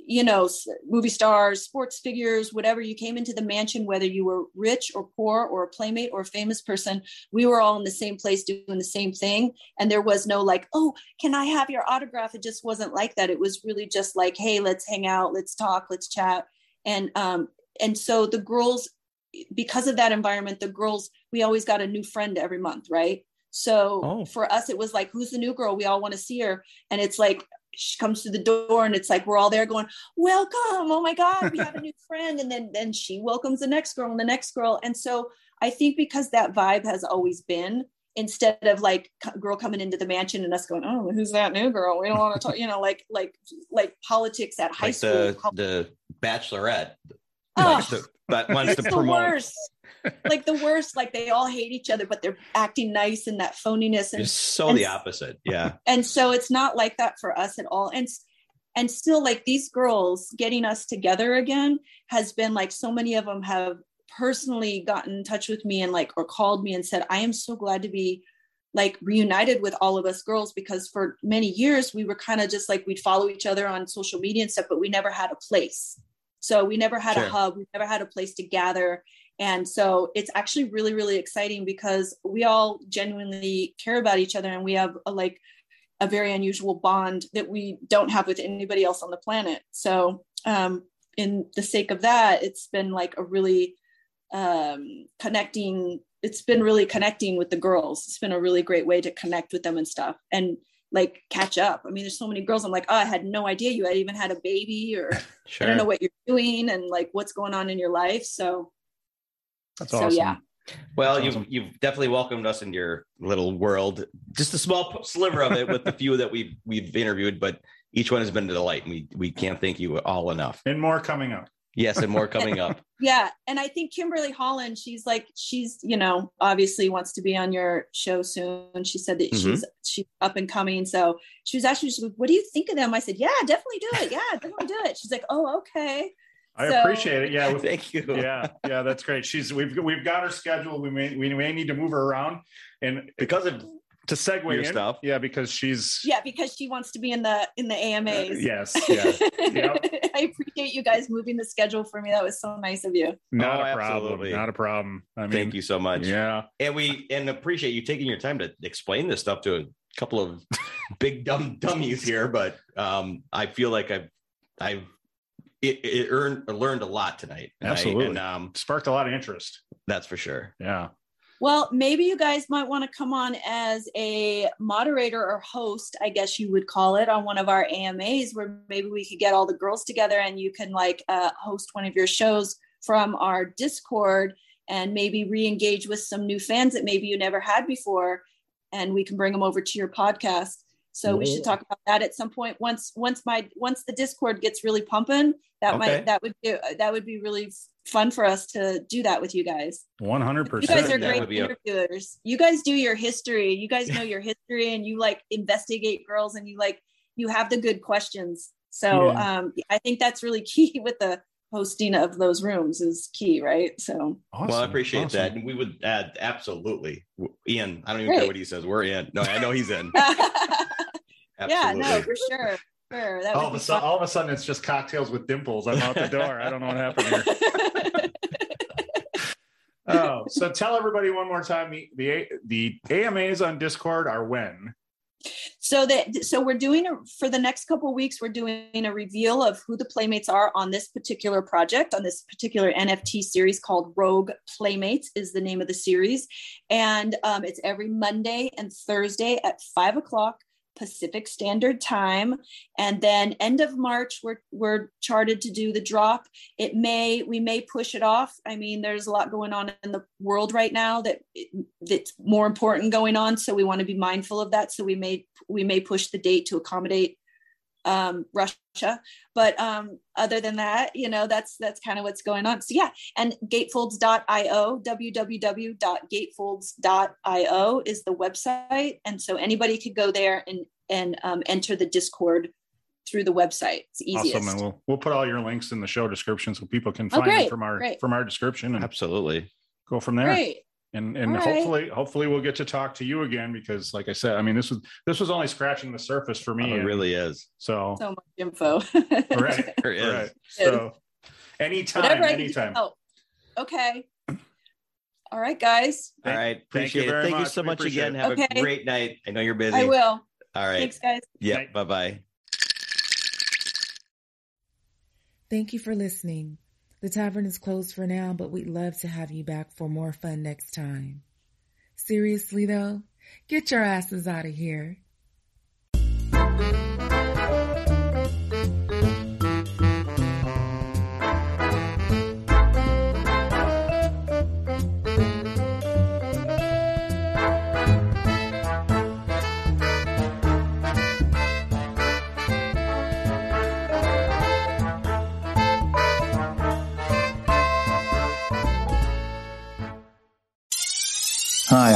you know, movie stars, sports figures, whatever. You came into the mansion, whether you were rich or poor or a playmate or a famous person, we were all in the same place doing the same thing. And there was no like, oh, can I have your autograph? It just wasn't like that. It was really just like, hey, let's hang out, let's talk, let's chat. And um, and so the girls, because of that environment, the girls, we always got a new friend every month, right? So oh. for us, it was like, who's the new girl? We all want to see her. And it's like, she comes to the door and it's like we're all there going welcome oh my god we have a new friend and then then she welcomes the next girl and the next girl and so i think because that vibe has always been instead of like girl coming into the mansion and us going oh who's that new girl we don't want to talk you know like like like politics at high like school the, the bachelorette oh, like the, that wants to promote worst like the worst. Like they all hate each other, but they're acting nice and that phoniness. And it's so and, the opposite. Yeah. And so it's not like that for us at all. And and still like these girls getting us together again has been like so many of them have personally gotten in touch with me and like or called me and said, I am so glad to be like reunited with all of us girls because for many years we were kind of just like we'd follow each other on social media and stuff, but we never had a place. So we never had sure. a hub, we never had a place to gather and so it's actually really, really exciting because we all genuinely care about each other and we have a, like a very unusual bond that we don't have with anybody else on the planet. So, um, in the sake of that, it's been like a really um, connecting. It's been really connecting with the girls. It's been a really great way to connect with them and stuff. And like catch up. I mean, there's so many girls. I'm like, oh, I had no idea you had even had a baby, or sure. I don't know what you're doing, and like what's going on in your life. So that's so, awesome. Yeah. Well, That's you've awesome. you've definitely welcomed us into your little world. Just a small sliver of it with the few that we've we've interviewed, but each one has been a delight, and we we can't thank you all enough. And more coming up. Yes, and more coming up. yeah, and I think Kimberly Holland, she's like she's you know obviously wants to be on your show soon. She said that mm-hmm. she's she's up and coming, so she was actually, she was, what do you think of them? I said, yeah, definitely do it. Yeah, definitely do it. She's like, oh, okay. I so, appreciate it. Yeah, thank you. Yeah, yeah, that's great. She's we've we've got her schedule. We may we may need to move her around, and because of to segue your in, stuff. Yeah, because she's yeah because she wants to be in the in the AMAs. Uh, yes, yeah. yep. I appreciate you guys moving the schedule for me. That was so nice of you. Not oh, a problem. Absolutely. Not a problem. I mean, thank you so much. Yeah, and we and appreciate you taking your time to explain this stuff to a couple of big dumb dummies here. But um, I feel like I've I've it, it earned learned a lot tonight. Absolutely, and um, sparked a lot of interest. That's for sure. Yeah. Well, maybe you guys might want to come on as a moderator or host, I guess you would call it, on one of our AMAs, where maybe we could get all the girls together and you can like uh, host one of your shows from our Discord and maybe re-engage with some new fans that maybe you never had before, and we can bring them over to your podcast. So we should talk about that at some point. Once once my once the Discord gets really pumping, that okay. might that would be that would be really fun for us to do that with you guys. One hundred percent. You guys are great interviewers. A... You guys do your history. You guys know your history, and you like investigate girls, and you like you have the good questions. So yeah. um, I think that's really key with the hosting of those rooms is key, right? So, awesome. well, I appreciate awesome. that. And we would add absolutely Ian. I don't even Great. care what he says. We're in. No, I know he's in. yeah, no, for sure. Sure. That all, of a sudden, all of a sudden, it's just cocktails with dimples. I'm out the door. I don't know what happened here. oh, so tell everybody one more time the, the the AMAs on Discord are when? So that so we're doing a, for the next couple weeks we're doing a reveal of who the playmates are on this particular project on this particular NFT series called Rogue Playmates is the name of the series, and um, it's every Monday and Thursday at five o'clock Pacific Standard Time. And then end of March, we're, we're charted to do the drop. It may, we may push it off. I mean, there's a lot going on in the world right now that that's more important going on. So we want to be mindful of that. So we may, we may push the date to accommodate um, Russia. But um, other than that, you know, that's that's kind of what's going on. So yeah, and gatefolds.io, www.gatefolds.io is the website, and so anybody could go there and and um, enter the Discord through the website. It's easiest. Awesome, and we'll we'll put all your links in the show description so people can oh, find oh, it from our great. from our description. And Absolutely. Go from there. Great and and All hopefully right. hopefully we'll get to talk to you again because like i said i mean this was this was only scratching the surface for me oh, it really is. so so much info. Right. Right. So anytime anytime. oh okay. All right guys. All right. appreciate thank it. thank much. you so much again. have okay. a great night. I know you're busy. I will. All right. Thanks guys. Yeah bye-bye. thank you for listening the tavern is closed for now, but we'd love to have you back for more fun next time. Seriously though, get your asses out of here.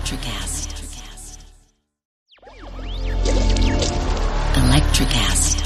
Electrocast. Electrocast.